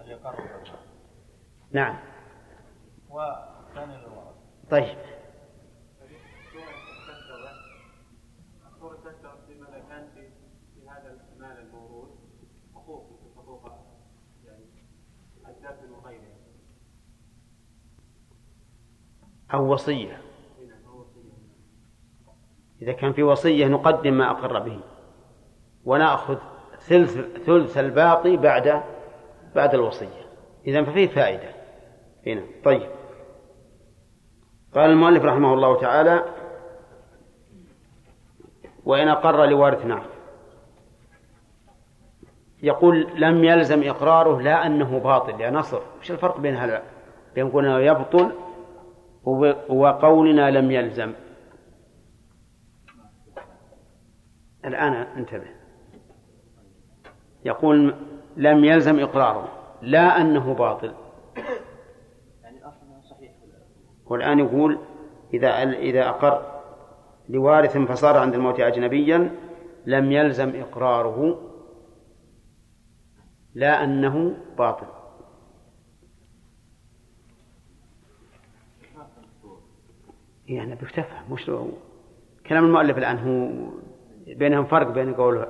اللي قر نعم. والثاني للورثه طيب. أو وصية. إذا كان في وصية نقدم ما أقر به. ونأخذ ثلث ثلث الباقي بعد بعد الوصية. إذا ففيه فائدة. هنا طيب. قال المؤلف رحمه الله تعالى وإن أقر لوارث نعم. يقول لم يلزم إقراره لا أنه باطل. يا نصر. وش الفرق بين هذا؟ بين قولنا يبطل وقولنا لم يلزم. الآن انتبه. يقول لم يلزم إقراره لا أنه باطل. والآن يقول إذا إذا أقر لوارث فصار عند الموت أجنبيا لم يلزم إقراره لا أنه باطل. يعني بيفتفهم مش كلام المؤلف الآن هو بينهم فرق بين قوله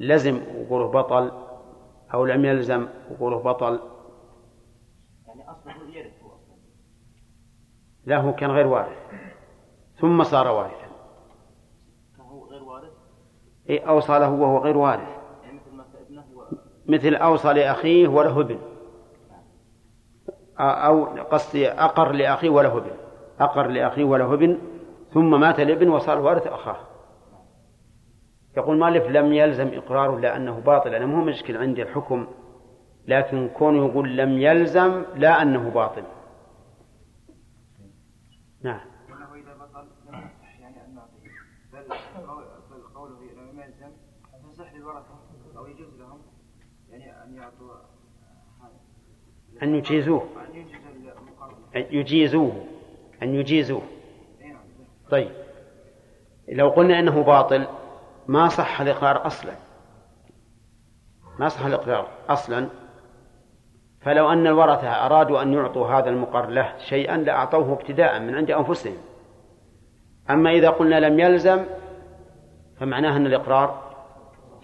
لزم وقوله بطل أو لم يلزم وقوله بطل. يعني أصله يرث هو لا هو كان غير وارث. ثم صار وارثا. كان هو غير وارث؟ إيه أوصى له وهو غير وارث. يعني مثل ما ابنه مثل أوصى لأخيه وله ابن. أو قصدي أقر لأخيه وله ابن. أقر لأخيه وله ابن ثم مات الابن وصار وارث أخاه. يقول مالف لم يلزم إقراره لأنه باطل. أنا مو مشكل عندي الحكم. لكن كونه يقول لم يلزم لا أنه باطل. نعم. أن يجيزوه. أن يجيزوه. أن يجيزوه. طيب. لو قلنا إنه باطل ما صح الإقرار أصلا. ما صح الإقرار أصلا. فلو أن الورثة أرادوا أن يعطوا هذا المقر له شيئا لأعطوه ابتداء من عند أنفسهم. أما إذا قلنا لم يلزم فمعناه أن الإقرار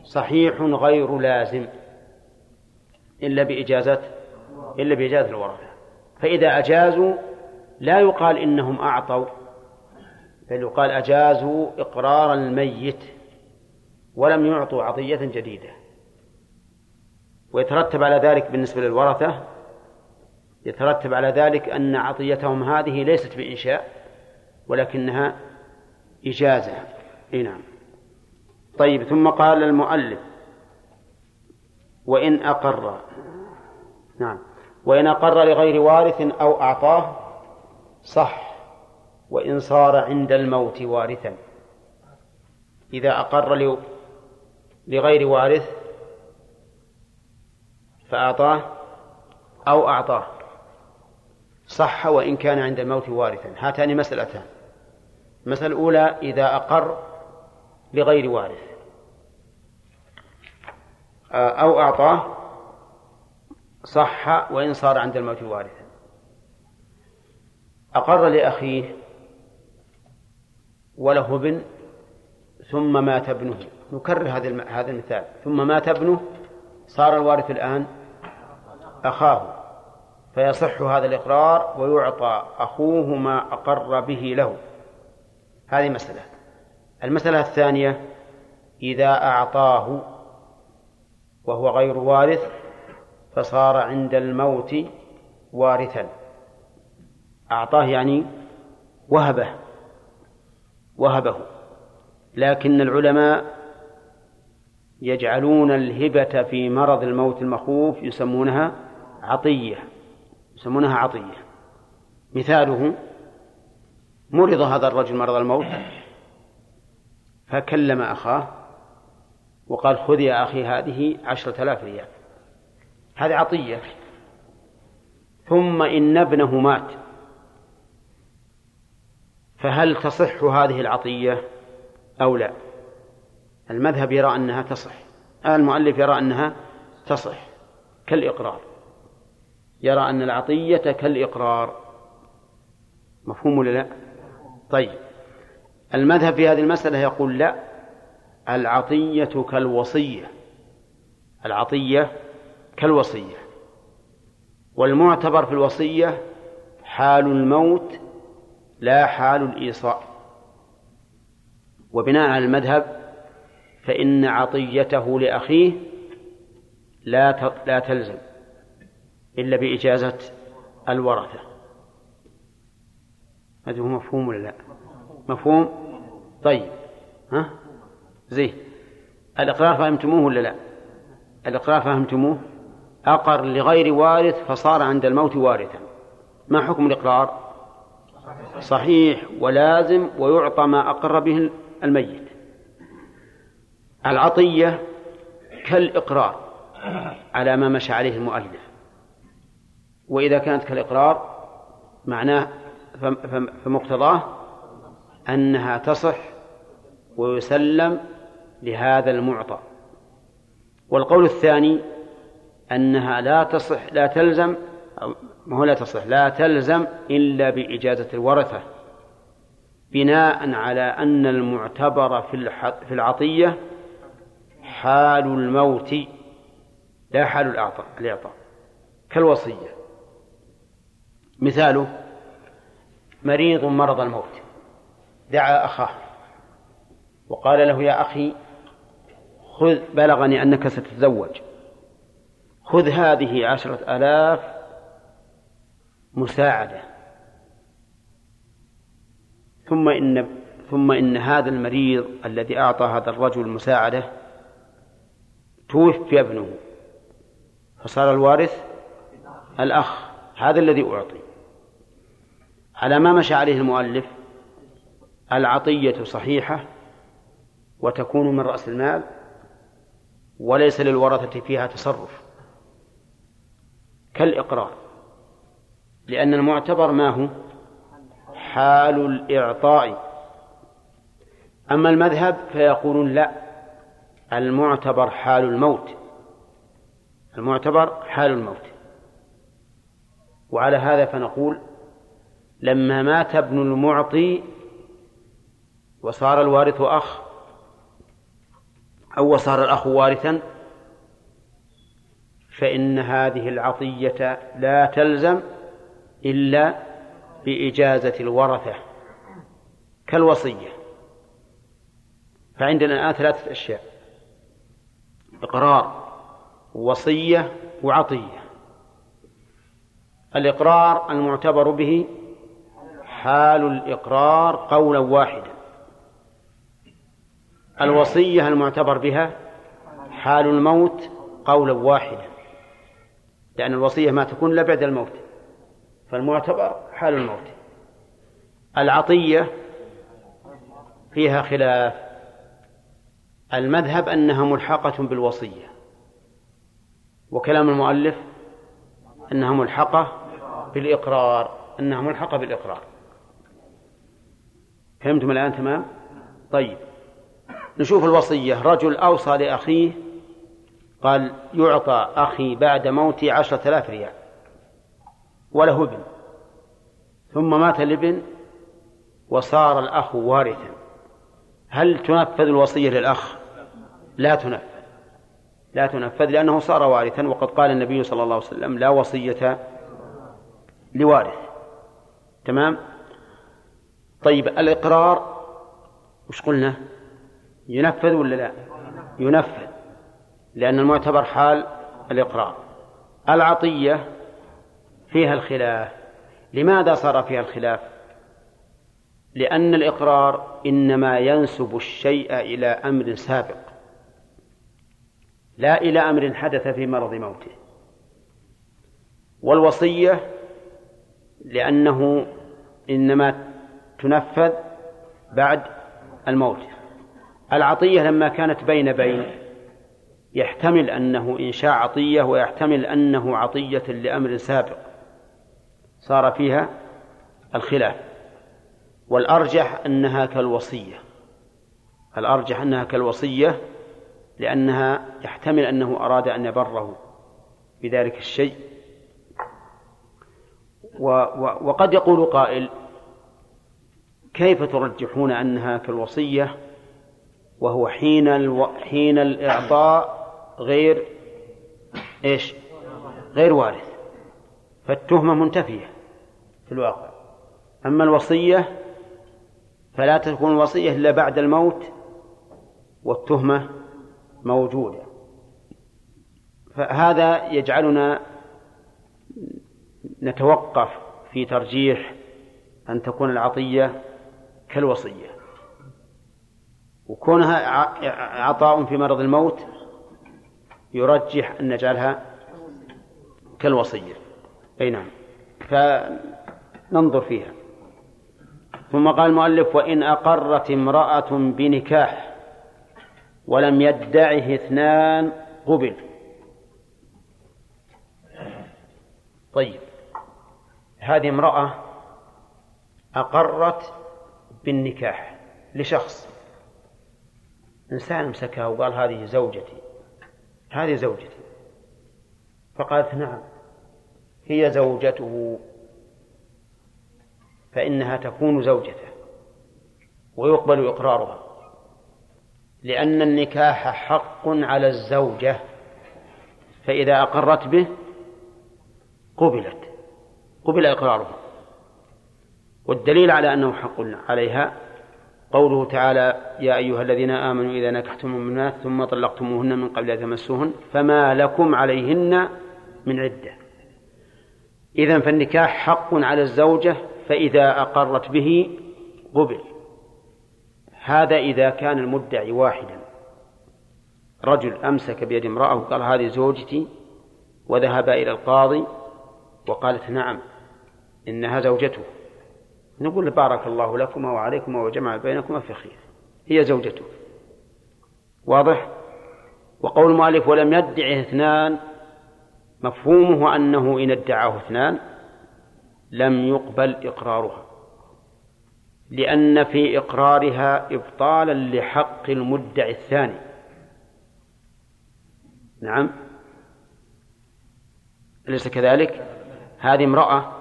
صحيح غير لازم. إلا بإجازة إلا بإجازة الورثة. فإذا أجازوا لا يقال إنهم أعطوا بل يقال أجازوا إقرار الميت ولم يعطوا عطية جديدة. ويترتب على ذلك بالنسبة للورثة يترتب على ذلك أن عطيتهم هذه ليست بإنشاء ولكنها إجازة. نعم. طيب ثم قال المؤلف وإن أقر نعم. وإن أقر لغير وارث أو أعطاه صح وإن صار عند الموت وارثا. إذا أقر لغير وارث فأعطاه أو أعطاه. صح وإن كان عند الموت وارثا. هاتان مسألتان. المسألة الأولى إذا أقر لغير وارث. أو أعطاه. صح وإن صار عند الموت وارثا. أقر لأخيه وله ابن ثم مات ابنه. نكرر هذا هذا المثال. ثم مات ابنه صار الوارث الآن أخاه. فيصح هذا الإقرار ويعطى أخوه ما أقر به له. هذه مسألة. المسألة الثانية إذا أعطاه وهو غير وارث فصار عند الموت وارثا. أعطاه يعني وهبه وهبه. لكن العلماء يجعلون الهبة في مرض الموت المخوف يسمونها عطية يسمونها عطية. مثاله مرض هذا الرجل مرض الموت فكلم أخاه وقال خذ يا أخي هذه عشرة آلاف ريال. هذه عطية. ثم إن ابنه مات. فهل تصح هذه العطية أو لا؟ المذهب يرى أنها تصح. المؤلف يرى أنها تصح كالإقرار. يرى أن العطية كالإقرار. مفهوم ولا لا؟ طيب. المذهب في هذه المسألة يقول لا العطية كالوصية. العطية كالوصية. والمعتبر في الوصية حال الموت لا حال الإيصاء وبناء على المذهب فإن عطيته لأخيه لا لا تلزم إلا بإجازة الورثة هذا هو مفهوم ولا لا؟ مفهوم؟ طيب ها؟ زين الإقرار فهمتموه ولا لا؟ الإقرار فهمتموه؟ أقر لغير وارث فصار عند الموت وارثا ما حكم الإقرار؟ صحيح ولازم ويعطى ما أقر به الميت. العطية كالإقرار على ما مشى عليه المؤلف. وإذا كانت كالإقرار معناه فمقتضاه أنها تصح ويسلم لهذا المعطى. والقول الثاني أنها لا تصح لا تلزم ما هو لا تصح لا تلزم إلا بإجازة الورثة. بناء على أن المعتبر في في العطية حال الموت لا حال الإعطاء الإعطاء. كالوصية. مثاله مريض مرض الموت. دعا أخاه. وقال له يا أخي خذ بلغني أنك ستتزوج. خذ هذه عشرة آلاف مساعدة. ثم إن ثم إن هذا المريض الذي أعطى هذا الرجل المساعدة توفي ابنه. فصار الوارث الأخ هذا الذي أعطي. على ما مشى عليه المؤلف العطية صحيحة وتكون من رأس المال وليس للورثة فيها تصرف. كالإقرار. لأن المعتبر ما هو؟ حال الإعطاء. أما المذهب فيقولون لا المعتبر حال الموت. المعتبر حال الموت. وعلى هذا فنقول لما مات ابن المعطي وصار الوارث أخ أو صار الأخ وارثا فإن هذه العطية لا تلزم إلا بإجازة الورثة كالوصية. فعندنا الآن ثلاثة أشياء. إقرار وصية وعطية. الإقرار المعتبر به حال الإقرار قولا واحدا. الوصية المعتبر بها حال الموت قولا واحدا. لأن الوصية ما تكون إلا بعد الموت. فالمعتبر حال الموت. العطية فيها خلاف. المذهب أنها ملحقة بالوصية. وكلام المؤلف أنها ملحقة بالإقرار أنها ملحقة بالإقرار. فهمتم الآن تمام؟ طيب. نشوف الوصية. رجل أوصى لأخيه قال يعطى أخي بعد موتي عشرة آلاف ريال. وله ابن. ثم مات الابن وصار الأخ وارثا. هل تنفذ الوصية للأخ؟ لا تنفذ. لا تنفذ لأنه صار وارثا وقد قال النبي صلى الله عليه وسلم لا وصية لوارث. تمام؟ طيب الإقرار وش قلنا؟ ينفذ ولا لا؟ ينفذ لأن المعتبر حال الإقرار. العطية فيها الخلاف. لماذا صار فيها الخلاف؟ لأن الإقرار إنما ينسب الشيء إلى أمر سابق. لا إلى أمر حدث في مرض موته. والوصية لأنه إنما تنفذ بعد الموت. العطية لما كانت بين بين يحتمل أنه إنشاء عطية ويحتمل أنه عطية لأمر سابق. صار فيها الخلاف. والأرجح أنها كالوصية. الأرجح أنها كالوصية لأنها يحتمل أنه أراد أن يبره بذلك الشيء. و و وقد يقول قائل كيف ترجحون أنها كالوصية وهو حين ألو... حين الإعطاء غير إيش؟ غير وارث. فالتهمة منتفية في الواقع. أما الوصية فلا تكون الوصية إلا بعد الموت والتهمة موجودة. فهذا يجعلنا نتوقف في ترجيح أن تكون العطية كالوصية. وكونها عطاء في مرض الموت يرجح أن نجعلها كالوصية. أي نعم. فننظر فيها. ثم قال المؤلف وإن أقرت امرأة بنكاح ولم يدعه اثنان قبل. طيب. هذه امرأة أقرت بالنكاح لشخص. إنسان مسكها وقال هذه زوجتي. هذه زوجتي. فقالت نعم. هي زوجته فإنها تكون زوجته ويقبل إقرارها لأن النكاح حق على الزوجة فإذا أقرت به قبلت قبل إقرارها والدليل على أنه حق عليها قوله تعالى يا أيها الذين آمنوا إذا نكحتم المؤمنات ثم طلقتموهن من قبل أن تمسوهن فما لكم عليهن من عدة. إذا فالنكاح حق على الزوجة فإذا أقرت به قبل. هذا إذا كان المدعي واحدا. رجل أمسك بيد امرأة وقال هذه زوجتي وذهب إلى القاضي وقالت نعم إنها زوجته. نقول بارك الله لكما وعليكما وجمع بينكما في خير. هي زوجته. واضح؟ وقول المؤلف ولم يدعه اثنان مفهومه أنه إن ادعاه اثنان لم يقبل إقرارها لأن في إقرارها إبطالا لحق المدعي الثاني. نعم. أليس كذلك؟ هذه امرأة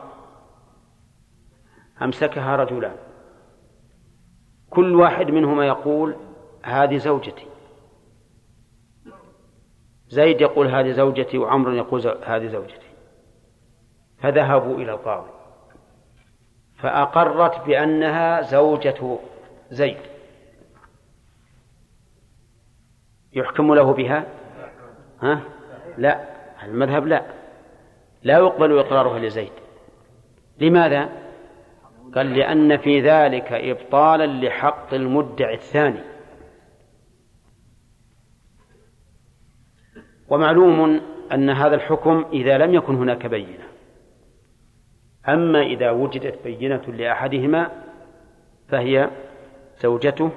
أمسكها رجلان. كل واحد منهما يقول هذه زوجتي. زيد يقول هذه زوجتي وعمر يقول هذه زوجتي. فذهبوا إلى القاضي. فأقرت بأنها زوجة زيد. يحكم له بها؟ ها؟ لا. المذهب لا. لا يقبل إقرارها لزيد. لماذا؟ قال لأن في ذلك إبطالا لحق المدعي الثاني. ومعلوم أن هذا الحكم إذا لم يكن هناك بينة. أما إذا وجدت بينة لأحدهما فهي زوجته